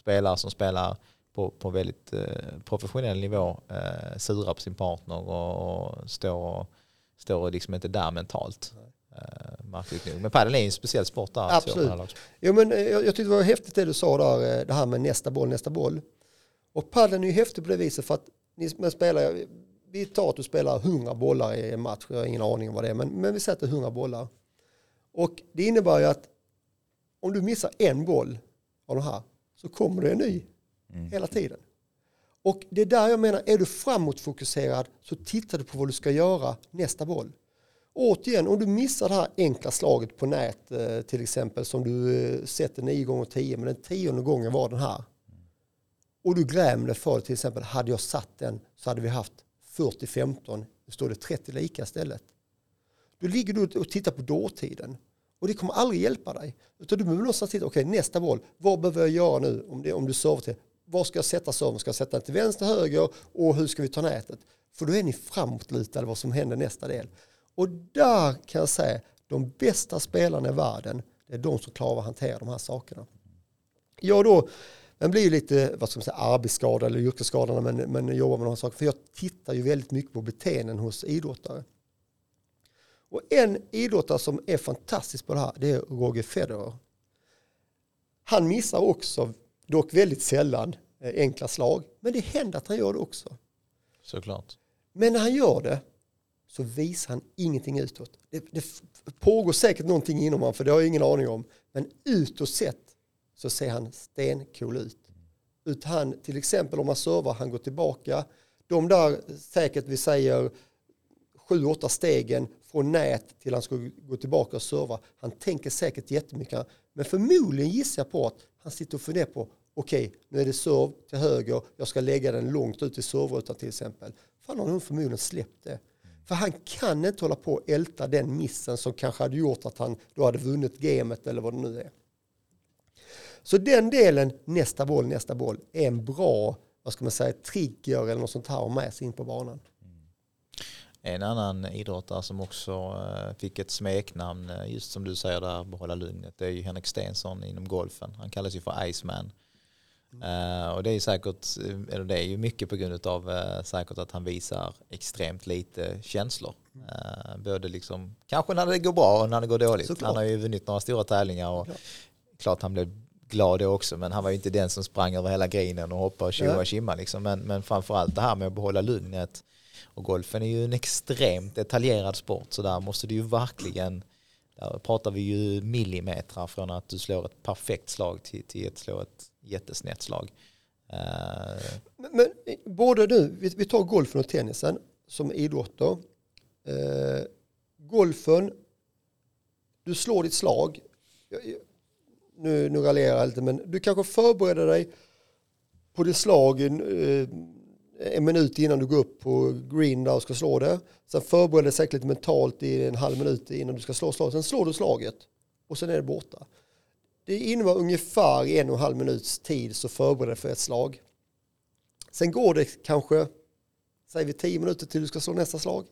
spelare som spelar på, på väldigt eh, professionell nivå eh, sura på sin partner och, och står, står liksom inte där mentalt. Eh, men padel är en speciell sport där. Absolut. jo, men eh, jag, jag tyckte det var häftigt det du sa där, eh, det här med nästa boll, nästa boll. Och padden är ju häftig på det viset för att ni spelar, vi tar att du spelar 100 bollar i en match, jag har ingen aning om vad det är, men, men vi sätter 100 bollar. Och det innebär ju att om du missar en boll av de här så kommer det en ny mm. hela tiden. Och det är där jag menar, är du framåtfokuserad så tittar du på vad du ska göra nästa boll. återigen, om du missar det här enkla slaget på nät eh, till exempel som du eh, sätter 9 gånger 10 men den tionde gången var den här. Och du grämer för till exempel, hade jag satt den så hade vi haft 40-15, står det 30 lika istället. Då ligger du och tittar på dåtiden. Och det kommer aldrig hjälpa dig. Utan du behöver någonstans titta, okej okay, nästa boll, vad behöver jag göra nu om, det, om du sover till? Var ska jag sätta servern? Ska jag sätta den till vänster, höger och hur ska vi ta nätet? För då är ni framåtlutade vad som händer nästa del. Och där kan jag säga, de bästa spelarna i världen, det är de som klarar att hantera de här sakerna. Jag då, men blir lite vad ska man säga, arbetsskadad eller yrkesskadad men, men jobbar med de här sakerna. För jag tittar ju väldigt mycket på beteenden hos idrottare. Och en idrottare som är fantastisk på det här, det är Roger Federer. Han missar också, dock väldigt sällan, eh, enkla slag. Men det händer att han gör det också. Såklart. Men när han gör det så visar han ingenting utåt. Det, det pågår säkert någonting inom honom, för det har jag ingen aning om. Men utåt sett så ser han stencool ut. Ut han, till exempel om man servar, han går tillbaka. De där säkert, vi säger, sju, åtta stegen från nät till han ska gå tillbaka och serva. Han tänker säkert jättemycket. Men förmodligen gissar jag på att han sitter och funderar på, okej okay, nu är det serv till höger, jag ska lägga den långt ut i servrutan till exempel. Fan har hon förmodligen släppt det. För han kan inte hålla på och älta den missen som kanske hade gjort att han då hade vunnit gamet eller vad det nu är. Så den delen, nästa boll, nästa boll, är en bra, vad ska man säga, trigger eller något sånt här att med sig in på banan. En annan idrottare som också eh, fick ett smeknamn, eh, just som du säger där, behålla lugnet, det är ju Henrik Stensson inom golfen. Han kallas ju för Iceman. Uh, och det är säkert, eller det är ju mycket på grund av säkert att han visar extremt lite känslor. Uh, både liksom, kanske när det går bra och när det går dåligt. Såklart. Han har ju vunnit några stora tävlingar och ja. klart han blev glad då också, men han var ju inte den som sprang över hela grinen och hoppade och tjoa och liksom. Men, men framförallt det här med att behålla lugnet. Och golfen är ju en extremt detaljerad sport, så där måste du ju verkligen där pratar vi ju millimeter från att du slår ett perfekt slag till, till att slå ett jättesnett slag. Uh. Men, men både nu, vi, vi, tar golfen och tennisen som idrotter. Uh, golfen, du slår ditt slag. Nu, nu raljerar jag lite, men du kanske förbereder dig på det slag eh, en minut innan du går upp på green där och ska slå det. Sen förbereder dig säkert lite mentalt i en halv minut innan du ska slå slaget. Sen slår du slaget och sen är det borta. Det innebär ungefär en och en halv minuts tid så förbereder för ett slag. Sen går det kanske, säger vi tio minuter till du ska slå nästa slag.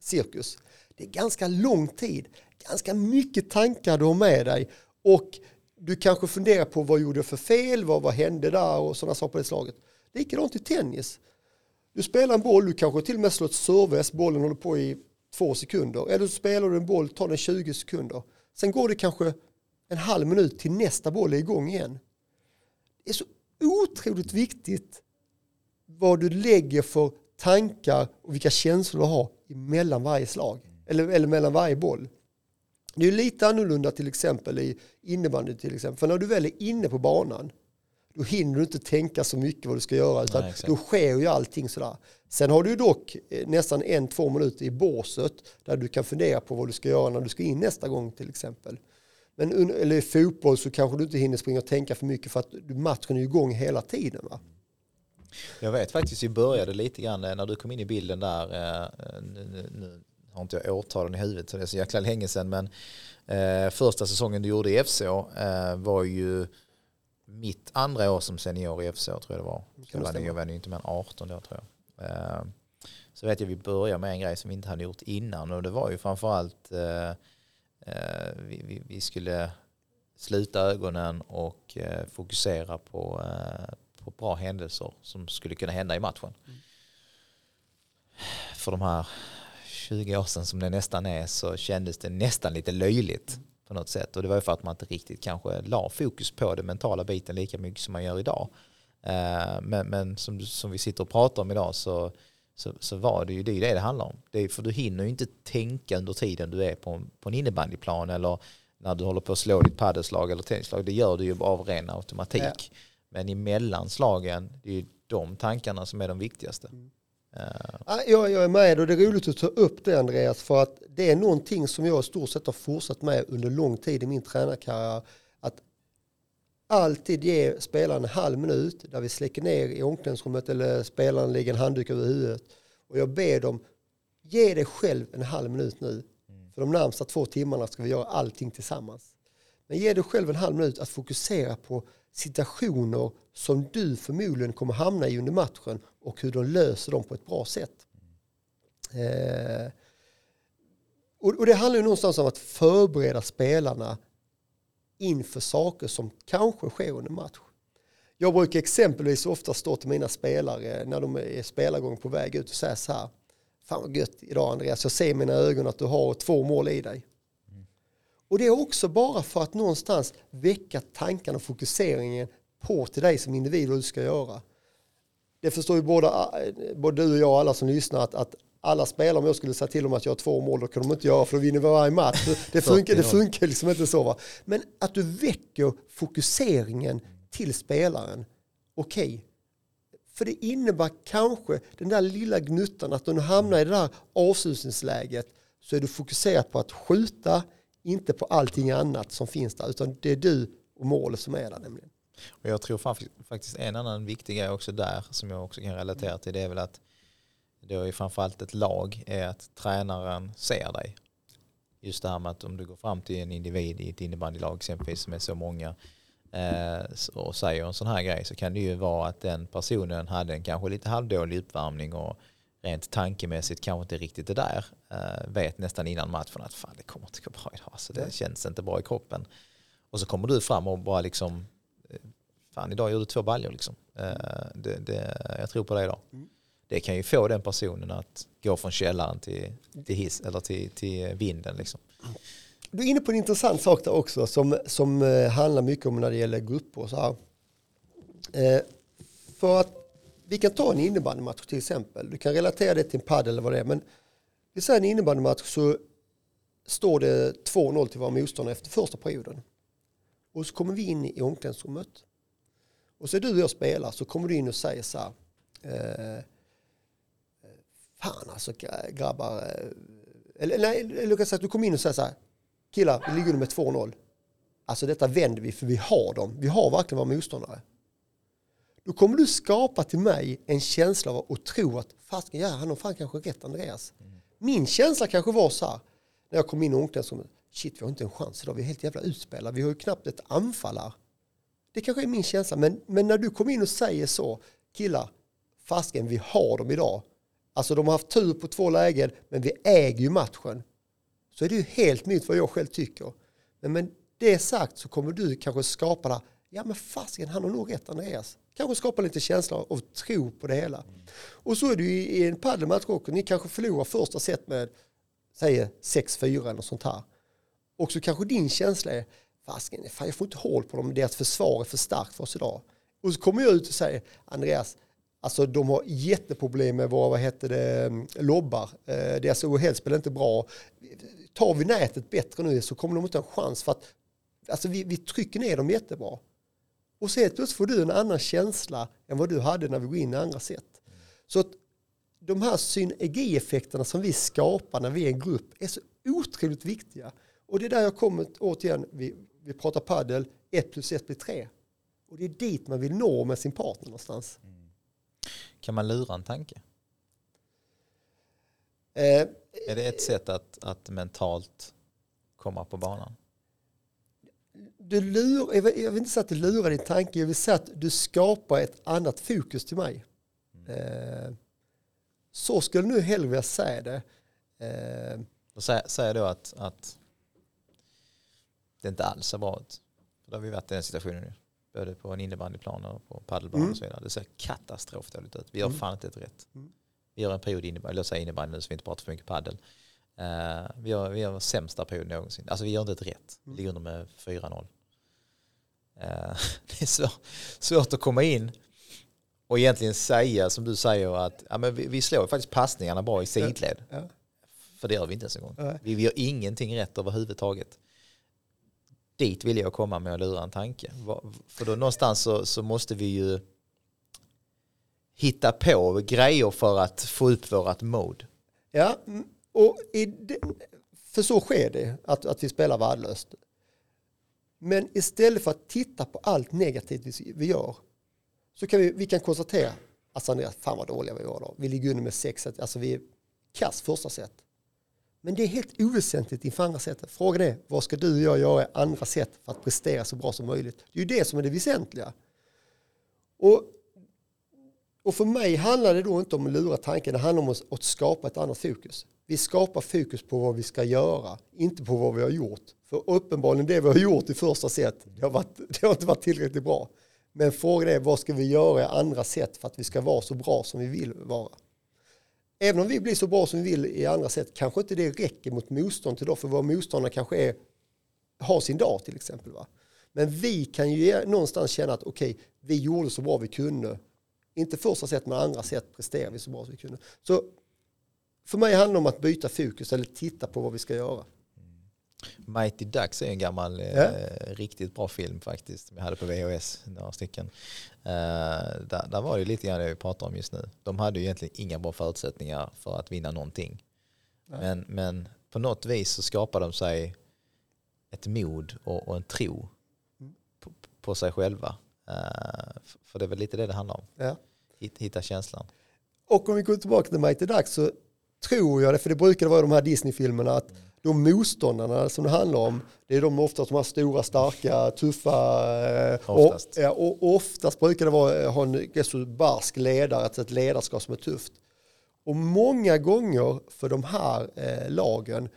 Cirkus. Det är ganska lång tid, ganska mycket tankar du har med dig och du kanske funderar på vad gjorde jag för fel, vad, vad hände där och sådana saker på det slaget. Likadant i tennis. Du spelar en boll, du kanske till och med slår ett serves, bollen håller på i två sekunder. Eller så spelar du en boll, tar den 20 sekunder. Sen går det kanske en halv minut till nästa boll är igång igen. Det är så otroligt viktigt vad du lägger för tankar och vilka känslor du har mellan varje slag. Eller, eller mellan varje boll. Det är lite annorlunda till exempel i innebandy till exempel. För när du väl är inne på banan då hinner du inte tänka så mycket vad du ska göra utan Nej, då sker ju allting sådär. Sen har du dock eh, nästan en, två minuter i båset där du kan fundera på vad du ska göra när du ska in nästa gång till exempel. Men eller i fotboll så kanske du inte hinner springa och tänka för mycket för att matchen är igång hela tiden. Va? Jag vet faktiskt, vi började lite grann eh, när du kom in i bilden där, eh, nu, nu har inte jag årtalen i huvudet så det är så jäkla länge sedan, men eh, första säsongen du gjorde i FC eh, var ju mitt andra år som senior i FC tror jag det var. Så var det, jag var inte mer än 18 då tror jag. Eh, så vet jag vi började med en grej som vi inte hade gjort innan och det var ju framförallt eh, eh, vi, vi, vi skulle sluta ögonen och fokusera på, på bra händelser som skulle kunna hända i matchen. Mm. För de här 20 år sedan som det nästan är så kändes det nästan lite löjligt. På något sätt. Och det var ju för att man inte riktigt kanske la fokus på den mentala biten lika mycket som man gör idag. Eh, men, men som, som vi sitter och pratar om idag så, så, så var det ju det det, det handlar om. Det är, för du hinner ju inte tänka under tiden du är på, på en innebandyplan eller när du håller på att slå ditt paddelslag eller tennislag. Det gör du ju av ren automatik. Ja. Men i mellanslagen, det är ju de tankarna som är de viktigaste. Mm. Uh. Jag, jag är med och det är roligt att ta upp det Andreas för att det är någonting som jag i stort sett har fortsatt med under lång tid i min tränarkarriär. Att alltid ge spelaren en halv minut där vi släcker ner i omklädningsrummet eller spelaren lägger en handduk över huvudet. Och jag ber dem, ge dig själv en halv minut nu. Mm. För de närmsta två timmarna ska vi göra allting tillsammans. Men ge dig själv en halv minut att fokusera på situationer som du förmodligen kommer hamna i under matchen och hur de löser dem på ett bra sätt. Eh, och, och, det handlar ju någonstans om att förbereda spelarna inför saker som kanske sker under match. Jag brukar exempelvis ofta stå till mina spelare när de är spelargång på väg ut och säga så här. Fan vad gött idag Andreas, jag ser i mina ögon att du har två mål i dig. Och det är också bara för att någonstans väcka tankarna och fokuseringen på till dig som individ vad du ska göra. Det förstår ju både, både du och jag och alla som lyssnar att, att alla spelare, om jag skulle säga till dem att jag har två mål, då kan de inte göra för då vinner vi varje match. Det funkar, det funkar liksom inte så. Va? Men att du väcker fokuseringen till spelaren, okej. Okay. För det innebär kanske den där lilla gnuttan att när du hamnar i det där avslutningsläget så är du fokuserad på att skjuta, inte på allting annat som finns där, utan det är du och målet som är där nämligen. Och jag tror faktiskt en annan viktig grej också där som jag också kan relatera till det är väl att Det är framförallt ett lag är att tränaren ser dig. Just det här med att om du går fram till en individ i ett innebandylag exempelvis som är så många eh, och säger en sån här grej så kan det ju vara att den personen hade en kanske lite halvdålig uppvärmning och rent tankemässigt kanske inte riktigt det där. Eh, vet nästan innan matchen att fan det kommer inte gå bra idag. Så det känns inte bra i kroppen. Och så kommer du fram och bara liksom eh, fan idag gjorde du två baljor liksom. Eh, det, det, jag tror på det idag. Mm. Det kan ju få den personen att gå från källaren till, till, hiss, eller till, till vinden. Liksom. Du är inne på en intressant sak där också som, som handlar mycket om när det gäller grupper och så här. För att vi kan ta en innebandymatch till exempel. Du kan relatera det till en padel eller vad det är. Men vi säger en innebandymatch så står det 2-0 till våra motståndare efter första perioden. Och så kommer vi in i omklädningsrummet. Och så är du och jag spelar så kommer du in och säger så här. Eh, fan alltså grabbar. Eh, eller nej, eller kan säga att du kommer in och säger så här. Killar, vi ligger under med 2-0. Alltså detta vänder vi för vi har dem. Vi har verkligen våra motståndare. Då kommer du skapa till mig en känsla av att tro att fast, ja han har fan kanske rätt Andreas. Mm. Min känsla kanske var så här, när jag kom in i omklädningsrummet, shit vi har inte en chans idag, vi är helt jävla utspelade, vi har ju knappt ett anfall här. Det kanske är min känsla, men, men när du kommer in och säger så, killar, fasken vi har dem idag. Alltså de har haft tur på två lägen, men vi äger ju matchen. Så är det ju helt nytt vad jag själv tycker. Men med det sagt så kommer du kanske skapa det, ja men fasken han har nog rätt Andreas. Kanske skapa lite känsla av tro på det hela. Mm. Och så är det ju i en padelmatch också. Ni kanske förlorar första set med, säg 6-4 eller sånt här. Och så kanske din känsla är, fasken, fan jag får inte hål på dem, deras försvar är för starkt för oss idag. Och så kommer jag ut och säger, Andreas, Alltså de har jätteproblem med våra, vad heter det, lobbar. Eh, deras OHL-spel är inte bra. Tar vi nätet bättre nu så kommer de inte ha en chans för att alltså vi, vi trycker ner dem jättebra. Och så helt plötsligt får du en annan känsla än vad du hade när vi går in i andra sätt. Så att de här synergieffekterna som vi skapar när vi är en grupp är så otroligt viktiga. Och det är där jag kommer återigen, vi, vi pratar paddel, ett plus ett blir tre. Och det är dit man vill nå med sin partner någonstans. Mm. Kan man lura en tanke? Eh, är det ett sätt att, att mentalt komma på banan? Du lur, jag, vill, inte säga att du lurar din tanke, jag vill säga att du skapar ett annat fokus till mig. Mm. Eh, så skulle nu hellre vilja säga det. Eh, Säg, säg då att, att det inte alls ser bra ut. För då har vi varit i den situationen nu. Både på en innebandyplan och på padelbanan mm. och så vidare. Det ser katastrofdåligt ut. Vi gör mm. fan inte ett rätt. Mm. Vi gör en period innebandy, låt säga innebandy nu så vi inte pratar för mycket padel. Uh, vi, gör, vi gör sämsta period någonsin. Alltså vi gör inte ett rätt. Vi mm. ligger under med 4-0. Uh, det är svår, svårt att komma in och egentligen säga som du säger att ja, men vi, vi slår faktiskt passningarna bra i sidled. Ja. Ja. För det gör vi inte ens en gång. Ja. Vi, vi gör ingenting rätt överhuvudtaget. Dit vill jag komma med att lura en tanke. För då någonstans så, så måste vi ju hitta på grejer för att få upp vårat mode. Ja, och det, för så sker det, att, att vi spelar värdelöst. Men istället för att titta på allt negativt vi, vi gör så kan vi, vi kan konstatera att Andreas, fan vad dåliga vi var då. Vi ligger under med sex, alltså vi är kass första set. Men det är helt oväsentligt inför andra sättet. Frågan är, vad ska du och jag göra i andra sätt för att prestera så bra som möjligt? Det är ju det som är det väsentliga. Och, och för mig handlar det då inte om att lura tanken, det handlar om att, att skapa ett annat fokus. Vi skapar fokus på vad vi ska göra, inte på vad vi har gjort. För uppenbarligen det vi har gjort i första set, det har, varit, det har inte varit tillräckligt bra. Men frågan är vad ska vi göra i andra sätt för att vi ska vara så bra som vi vill vara. Även om vi blir så bra som vi vill i andra sätt kanske inte det räcker mot motstånd till då för våra motståndare kanske är, har sin dag till exempel. Va? Men vi kan ju någonstans känna att okej, okay, vi gjorde så bra vi kunde. Inte första sätt men andra sätt presterade vi så bra som vi kunde. Så för mig handlar det om att byta fokus eller titta på vad vi ska göra. Mighty Ducks är en gammal ja. eh, riktigt bra film faktiskt. Vi hade på VHS några stycken. Eh, där, där, var det lite grann det vi pratar om just nu. De hade ju egentligen inga bra förutsättningar för att vinna någonting. Men, men på något vis så skapade de sig ett mod och, och en tro mm. på, på, sig själva. Uh, för det är väl lite det det handlar om. Ja. Hitta känslan. Och om vi går tillbaka till Mighty Ducks så tror jag det, för det brukar vara de här Disney-filmerna, att de motståndarna som det handlar om, det är de oftast de här stora, starka, tuffa. Eh, oftast. Och, ja, och oftast brukar det vara, eh, ha en rätt barsk ledare, ett ledarskap som är tufft. Och många gånger för de här eh, lagen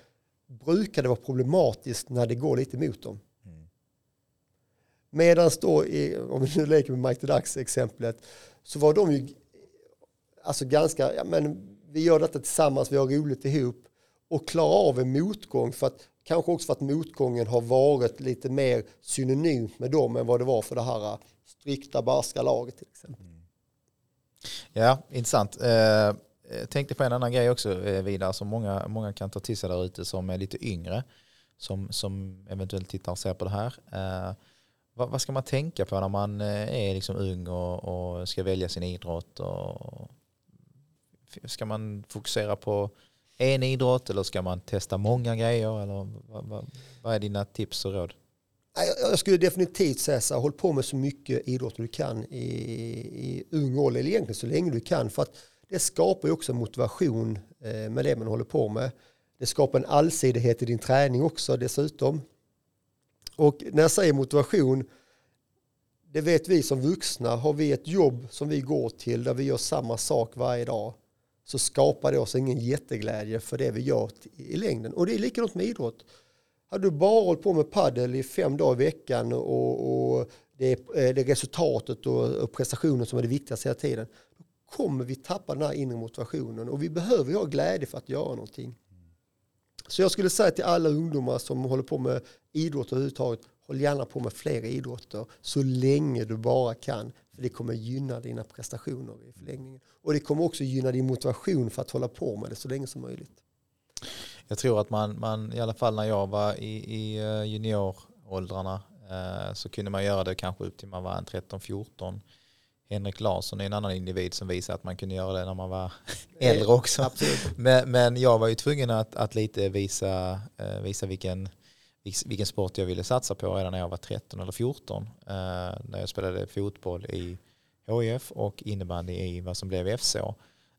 brukar det vara problematiskt när det går lite emot dem. Mm. Medan då, i, om vi nu leker med Mike Ducks exemplet, så var de ju alltså ganska, ja men vi gör detta tillsammans, vi har roligt ihop och klara av en motgång för att kanske också för att motgången har varit lite mer synonymt med dem än vad det var för det här äh, strikta barska laget till exempel. Mm. Ja, intressant. Eh, jag tänkte på en annan grej också eh, vidare som många, många kan ta till sig där ute som är lite yngre som, som eventuellt tittar och ser på det här. Eh, vad, vad, ska man tänka på när man eh, är liksom ung och, och ska välja sin idrott? Och, ska man fokusera på en idrott eller ska man testa många grejer? Eller vad, vad, vad är dina tips och råd? Jag skulle definitivt säga så här, håll på med så mycket idrott du kan i, i ung ålder, eller egentligen så länge du kan. För att det skapar ju också motivation eh, med det man håller på med. Det skapar en allsidighet i din träning också dessutom. Och när jag säger motivation, det vet vi som vuxna, har vi ett jobb som vi går till där vi gör samma sak varje dag så skapar det oss ingen jätteglädje för det vi gör i längden. Och det är likadant med idrott. Hade du bara hållit på med paddel i fem dagar i veckan och, och det, är, eh, det är resultatet och, och prestationen som är det viktigaste hela tiden, då kommer vi tappa den här inre motivationen och vi behöver ha glädje för att göra någonting. Så jag skulle säga till alla ungdomar som håller på med idrott överhuvudtaget, håll gärna på med fler idrotter så länge du bara kan. För det kommer gynna dina prestationer i förlängningen. Och det kommer också gynna din motivation för att hålla på med det så länge som möjligt. Jag tror att man, man i alla fall när jag var i, i eh, junioråldrarna eh, så kunde man göra det kanske upp till man var 13-14. Henrik Larsson är en annan individ som visar att man kunde göra det när man var äldre också. Men, men, jag var ju tvungen att, att lite visa, eh, visa vilken vilken sport jag ville satsa på redan när jag var 13 eller 14. Eh, när jag spelade fotboll i HIF och innebandy i vad som blev FSÅ.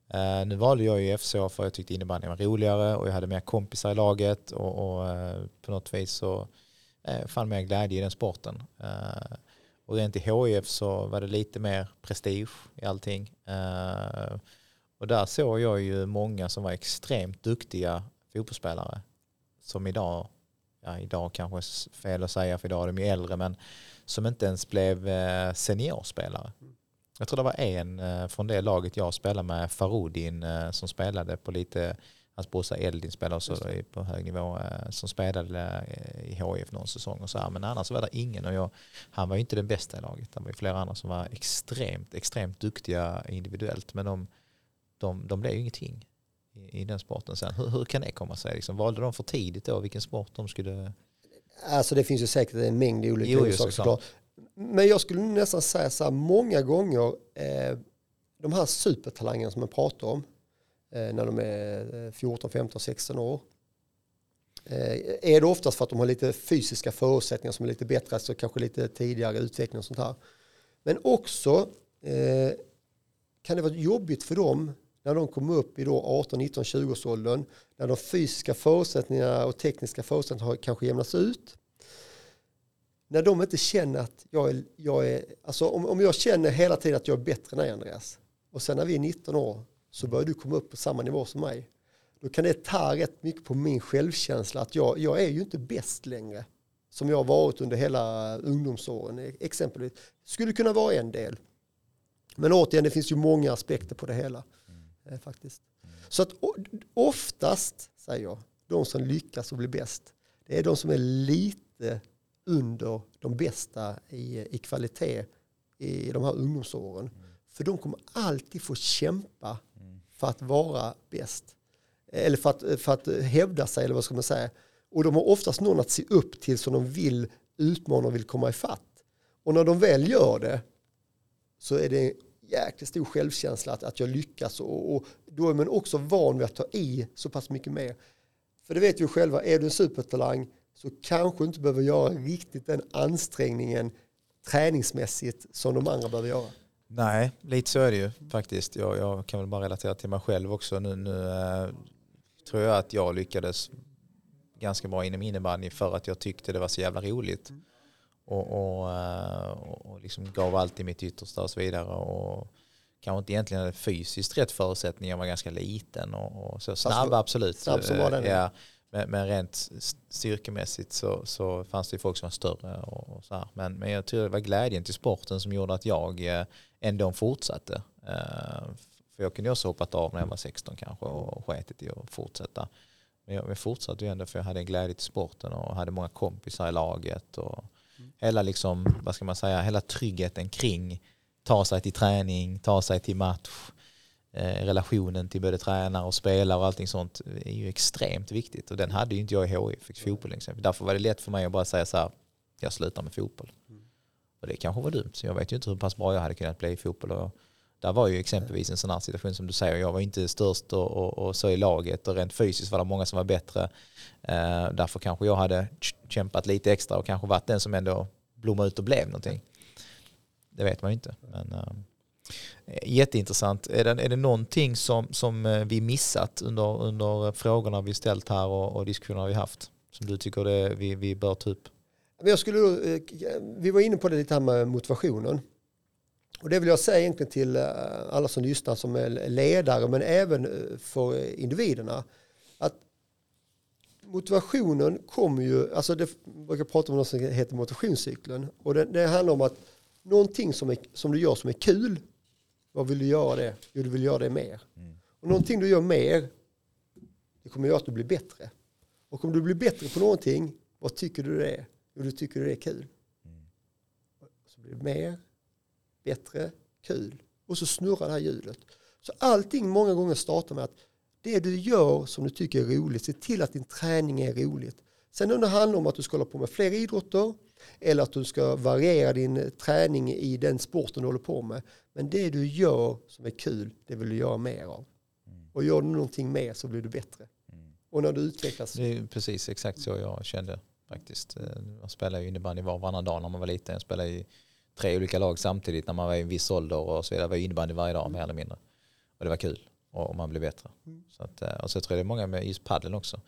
Eh, nu valde jag ju FSÅ för jag tyckte innebandy var roligare och jag hade mer kompisar i laget och, och eh, på något vis så eh, fann mer glädje i den sporten. Eh, och rent i HIF så var det lite mer prestige i allting. Eh, och där såg jag ju många som var extremt duktiga fotbollsspelare som idag ja, idag kanske fel att säga för idag är de ju äldre, men som inte ens blev eh, seniorspelare. Jag tror det var en eh, från det laget jag spelade med, Farudin, eh, som spelade på lite, hans brorsa Eldin spelade också på hög nivå, som spelade i HIF någon säsong och så här. Men annars var det ingen och jag, han var ju inte den bästa i laget. Det var ju flera andra som var extremt, extremt duktiga individuellt, men de, de, de blev ju ingenting i, den sporten sen. Hur, hur kan det komma sig? Liksom, valde de för tidigt då vilken sport de skulle... Alltså det finns ju säkert en mängd olika orsaker såklart. Men jag skulle nästan säga så här, många gånger, eh, de här supertalangerna som man pratar om, eh, när de är 14, 15, 16 år, eh, är det oftast för att de har lite fysiska förutsättningar som är lite bättre, alltså kanske lite tidigare utveckling och sånt här. Men också eh, kan det vara jobbigt för dem när de kommer upp i då 18, 19, 20 års åldern, när de fysiska förutsättningarna och tekniska förutsättningarna har kanske jämnats ut. När de inte känner att jag är, jag är alltså om, om jag känner hela tiden att jag är bättre än dig Andreas, och sen när vi är 19 år så börjar du komma upp på samma nivå som mig. Då kan det ta rätt mycket på min självkänsla att jag, jag är ju inte bäst längre. Som jag har varit under hela ungdomsåren e-, exempelvis. Skulle kunna vara en del. Men återigen, det finns ju många aspekter på det hela. Eh, faktiskt. Så att oftast, säger jag, de som lyckas och blir bäst, det är de som är lite under de bästa i, i kvalitet i de här ungdomsåren. Mm. För de kommer alltid få kämpa mm. för att vara bäst. Eh, eller för att, eh, för att hävda sig, eller vad ska man säga. Och de har oftast någon att se upp till som de vill utmana och vill komma ifatt. Och när de väl gör det så är det jäkligt stor självkänsla att, att jag lyckas och, och då är man också van vid att ta i så pass mycket mer. För det vet vi själva, är du en supertalang så kanske du inte behöver göra riktigt den ansträngningen träningsmässigt som de andra behöver göra? Nej, lite så är det ju faktiskt. Jag, jag kan väl bara relatera till mig själv också. Nu, nu äh, tror jag att jag lyckades ganska bra inom innebandy för att jag tyckte det var så jävla roligt. Mm. Och, och, äh, och liksom gav alltid mitt yttersta och så vidare. Och kanske inte egentligen hade fysiskt rätt förutsättningar. Jag var ganska liten och, och så snabb absolut. Snabb som var den. Ja, men, men rent styrkemässigt så, så fanns det folk som var större. Och, och så här. Men, men jag tror det var glädjen till sporten som gjorde att jag eh, ändå fortsatte. Eh, för jag kunde också hoppat av när jag var 16 kanske och sketit i att fortsätta. Men jag, jag fortsatte ju ändå för jag hade en glädje till sporten och hade många kompisar i laget. Och. Hela, liksom, vad ska man säga, hela tryggheten kring ta sig till träning, ta sig till match, eh, relationen till både tränare och spelare och allting sånt är ju extremt viktigt. Och den hade ju inte jag i HI, fick fotboll exempel. Därför var det lätt för mig att bara säga så här, jag slutar med fotboll. Mm. Och det kanske var dumt, så jag vet ju inte hur pass bra jag hade kunnat bli i fotboll. Och där var ju exempelvis en sån här situation som du säger, jag var inte störst och, och, och så i laget och rent fysiskt var det många som var bättre. Eh, därför kanske jag hade kämpat lite extra och kanske varit den som ändå blommade ut och blev någonting. Det vet man ju inte. Men, eh, jätteintressant. Är det, är det någonting som, som eh, vi missat under, under frågorna vi ställt här och, och diskussionerna vi haft? Som du tycker det, vi, vi bör ta upp? Jag skulle eh, vi var inne på det lite här med motivationen. Och det vill jag säga egentligen till alla som lyssnar som är ledare men även för individerna. Att motivationen kommer ju, alltså det brukar prata om något som heter motivationscykeln. Och det, det handlar om att någonting som, är, som du gör som är kul, vad vill du göra det? Jo, du vill göra det mer. Mm. Och någonting du gör mer, det kommer göra att du blir bättre. Och om du blir bättre på någonting, vad tycker du det är? Jo, du tycker det är kul. Mm. Så blir det mer, bättre, kul. Och så snurrar det här hjulet. Så allting många gånger startar med att det du gör som du tycker är roligt, se till att din träning är roligt. Sen om det handlar om att du ska hålla på med fler idrotter, eller att du ska variera din träning i den sporten du håller på med. Men det du gör som är kul, det vill du göra mer av. Mm. Och gör du någonting mer så blir du bättre. Mm. Och när du utvecklas. Det är precis exakt så jag kände faktiskt. Eh, jag spelade ju innebandy var och varannan dag när man var liten. Jag spelade i tre olika lag samtidigt när man var i en viss ålder och så vidare. Jag var innebandy varje dag mer eller mindre. Och det var kul och man blev bättre. Mm. Så att, eh, och så tror jag det är många med just paddeln också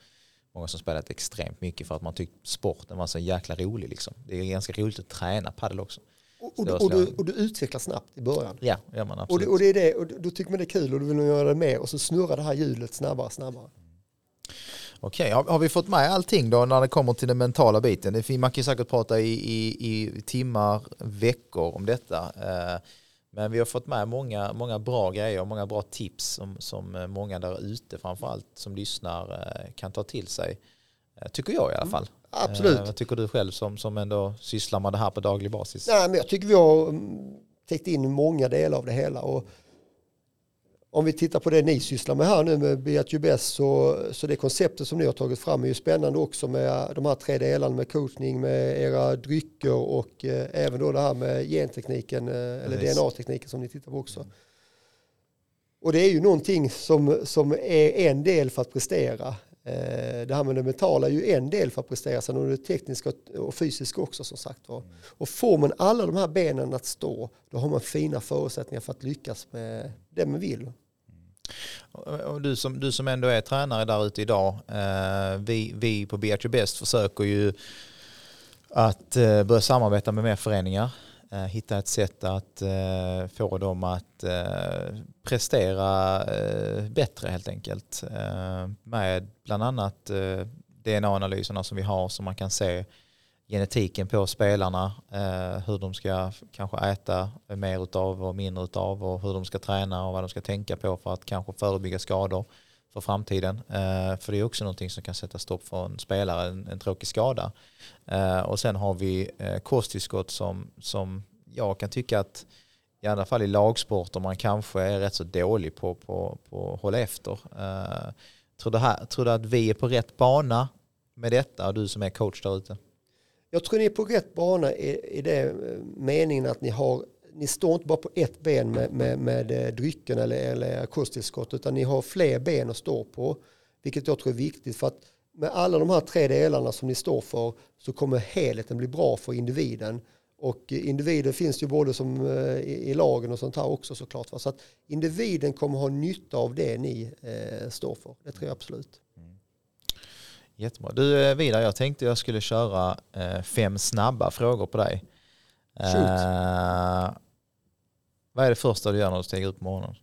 många som spelat extremt mycket för att man tyckte sporten var så jäkla rolig. Liksom. Det är ganska roligt att träna padel också. Och, och, och, du, och, du, utvecklas snabbt i början. Ja, gör man absolut. Och, det, och, det är det, och då tycker man det är kul och du vill göra det mer och så snurrar det här hjulet snabbare och snabbare. Okej, har, har, vi fått med allting då när det kommer till den mentala biten? Det, man kan säkert prata i, i, i timmar, veckor om detta. Eh, men vi har fått med många, många bra grejer och många bra tips som, som eh, många där ute framförallt som lyssnar eh, kan ta till sig. Tycker jag i alla mm, fall. Mm, absolut. Vad tycker du själv som, som ändå sysslar med det här på daglig basis? Nej, men jag tycker vi har mm, täckt in många delar av det hela. Och om vi tittar på det ni sysslar med här nu med BHUBS så, så det konceptet som ni har tagit fram är ju spännande också med de här tre delarna med coachning med era drycker och eh, även då det här med gentekniken eh, eller DNA-tekniken som ni tittar på också. Och det är ju någonting som, som är en del för att prestera. Eh, det här med det mentala är ju en del för att prestera, sen är det tekniska och fysiska också som sagt var. Och får man alla de här benen att stå, då har man fina förutsättningar för att lyckas med det man vill. Och du, som, du som ändå är tränare där ute idag, eh, vi, vi på BH Best försöker ju att eh, börja samarbeta med mer föreningar. Eh, hitta ett sätt att eh, få dem att eh, prestera eh, bättre helt enkelt. Eh, med bland annat eh, DNA-analyserna som vi har som man kan se genetiken på spelarna, eh, hur de ska kanske äta mer utav och mindre utav och hur de ska träna och vad de ska tänka på för att kanske förebygga skador för framtiden. Eh, för det är också någonting som kan sätta stopp för en spelare, en, en tråkig skada. Eh, och sen har vi eh, kosttillskott som, som jag kan tycka att i alla fall i lagsporter man kanske är rätt så dålig på, på, på att hålla efter. Eh, tror, du här, tror du att vi är på rätt bana med detta, du som är coach där ute? Jag tror ni är på rätt bana i, i det eh, meningen att ni har ni står inte bara på ett ben med, med, med eh, drycken eller, eller kosttillskott utan ni har fler ben att stå på. Vilket jag tror är viktigt för att med alla de här tre delarna som ni står för så kommer helheten bli bra för individen Och individer finns ju både som eh, i, lagen och sånt här också såklart. Så att individen kommer ha nytta av det ni eh, står för. Det tror jag absolut. Mm. Jättebra. Du Vidar, jag tänkte jag skulle köra fem snabba frågor på dig. Eh, vad är det första du gör när du stiger upp på morgonen?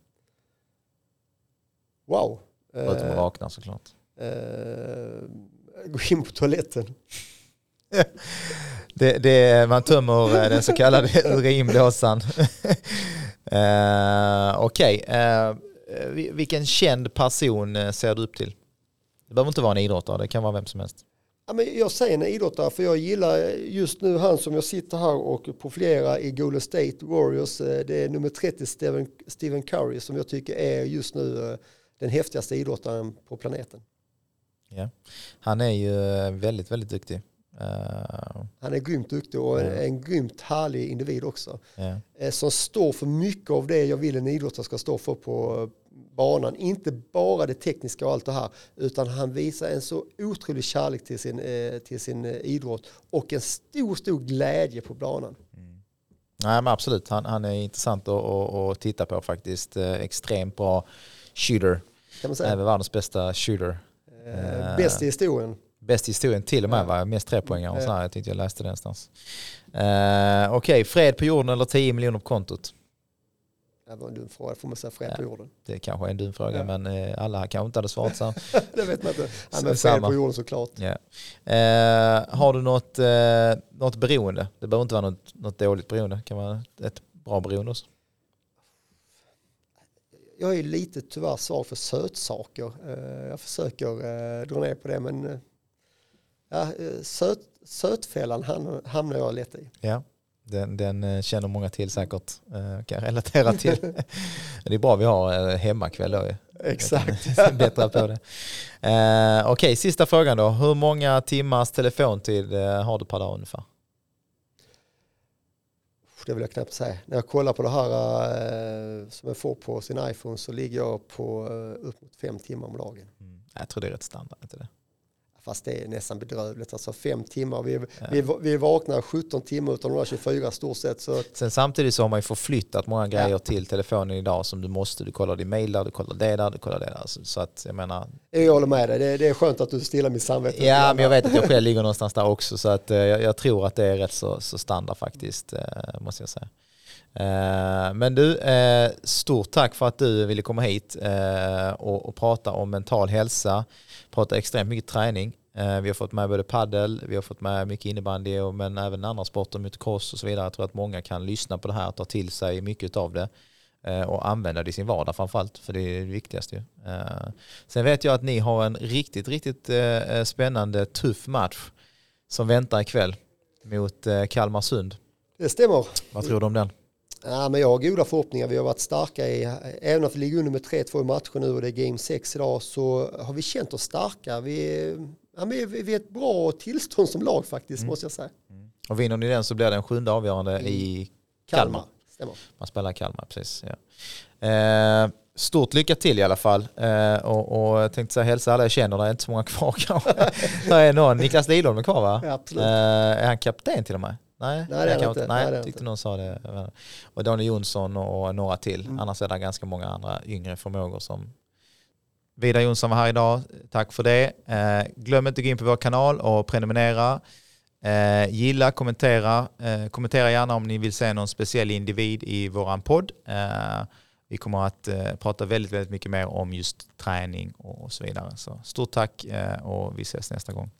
Wow. Förutom att vakna såklart. Eh, gå in på toaletten. det, det, man tömmer eh, den så kallade urinblåsan. uh, Okej, okay. uh, vilken känd person ser du upp till? Det behöver inte vara en idrottare, det kan vara vem som helst. Ja, men jag säger en idrottare för jag gillar just nu han som jag sitter här och profilerar i Golden State Warriors. Det är nummer 30 Stephen, Stephen Curry som jag tycker är just nu den häftigaste idrottaren på planeten. Ja. Han är ju väldigt, väldigt duktig. Han är grymt duktig och en, en grymt härlig individ också. Yeah. Som står för mycket av det jag vill en idrottare ska stå för på banan. Inte bara det tekniska och allt det här, utan han visar en så otrolig kärlek till sin, eh, till sin eh, idrott och en stor, stor glädje på banan. Mm. Nej, men absolut, han, han är intressant att, att, att titta på faktiskt. Extremt bra shooter. Kan man säga. Även världens bästa shooter. Eh, bäst i historien. Bäst i historien till och med, ja. va? mest trepoängare och så här. Jag tyckte jag läste det någonstans. Uh, Okej, okay. fred på jorden eller 10 miljoner på kontot? Det var en dum fråga, får man säga fred på jorden? Det kanske är en dum fråga, ja. men uh, alla kanske inte hade svarat så. det vet man inte. Ja, men fred på jorden såklart. Ja. Uh, har du något, uh, något beroende? Det behöver inte vara något, något dåligt beroende, det kan vara ett bra beroende också jag är lite tyvärr svag för sötsaker. Eh, jag försöker eh, dra ner på det men eh, ja, söt, sötfällan hamnar jag lätt i. Ja, den, den känner många till säkert. Kan relatera till. det är bra vi har hemmakväll då Exakt. Bättra på det. Okej, okay, sista frågan då. Hur många timmars telefontid har du per dag ungefär? det vill jag knappt säga. När jag kollar på det här eh, som jag får på sin iPhone så ligger jag på eh, upp mot fem timmar om dagen. Mm. Jag tror det är rätt standard. Inte det? Fast det är nästan bedrövligt. Alltså fem timmar. Vi, ja. vi, vi vaknar 17 timmar utan de 24 stort sett. Så. Sen samtidigt så har man ju förflyttat många grejer ja. till telefonen idag som du måste. Du kollar din mail där, du kollar det där, du kollar det där. Så att jag menar. Jag håller med dig. Det, det är skönt att du stillar mitt samvete. Ja, men jag vet att jag själv ligger någonstans där också. Så att eh, jag, jag tror att det är rätt så, så standard faktiskt, eh, måste jag säga. Eh, men du, stort tack för att du ville komma hit och, och prata om mental hälsa, prata extremt mycket träning. Eh, vi har fått med både paddel, vi har fått med mycket innebandy men även andra sporter, motocross och så vidare. Jag tror att många kan lyssna på det här, ta till sig mycket av det eh, och använda det i sin vardag framförallt, för det är det viktigaste. Eh, sen vet jag att ni har en riktigt, riktigt spännande, tuff match som väntar ikväll mot Kalmarsund. Det stämmer. Vad tror du om den? Ja, men jag har goda förhoppningar. Vi har varit starka i, även om vi ligger under med 3-2 i matchen nu och det är game 6 idag, så har vi känt oss starka. Vi, ja, vi, vi är ett bra tillstånd som lag faktiskt, mm. måste jag säga. Mm. Och vinner ni den så blir det en sjunde avgörande i, i Kalmar. Stämmer. Man spelar i Kalmar, precis. Ja. Eh, stort lycka till i alla fall. Eh, och, och jag tänkte säga hälsa alla jag känner, det är inte så många kvar kanske. det är någon, Niklas Lidholm är kvar va? Ja, absolut. Eh, är han kapten till och med? Nej, Nej det är inte. Nej, jag tyckte någon sa det. Och Daniel Jonsson och några till. Mm. Annars är det ganska många andra yngre förmågor som Vidar Jonsson var här idag. Tack för det. Eh, glöm inte att gå in på vår kanal och prenumerera. Eh, gilla, kommentera. Eh, kommentera gärna om ni vill se någon speciell individ i våran podd. Eh, vi kommer att eh, prata väldigt, väldigt mycket mer om just träning och så vidare. Så stort tack eh, och vi ses nästa gång.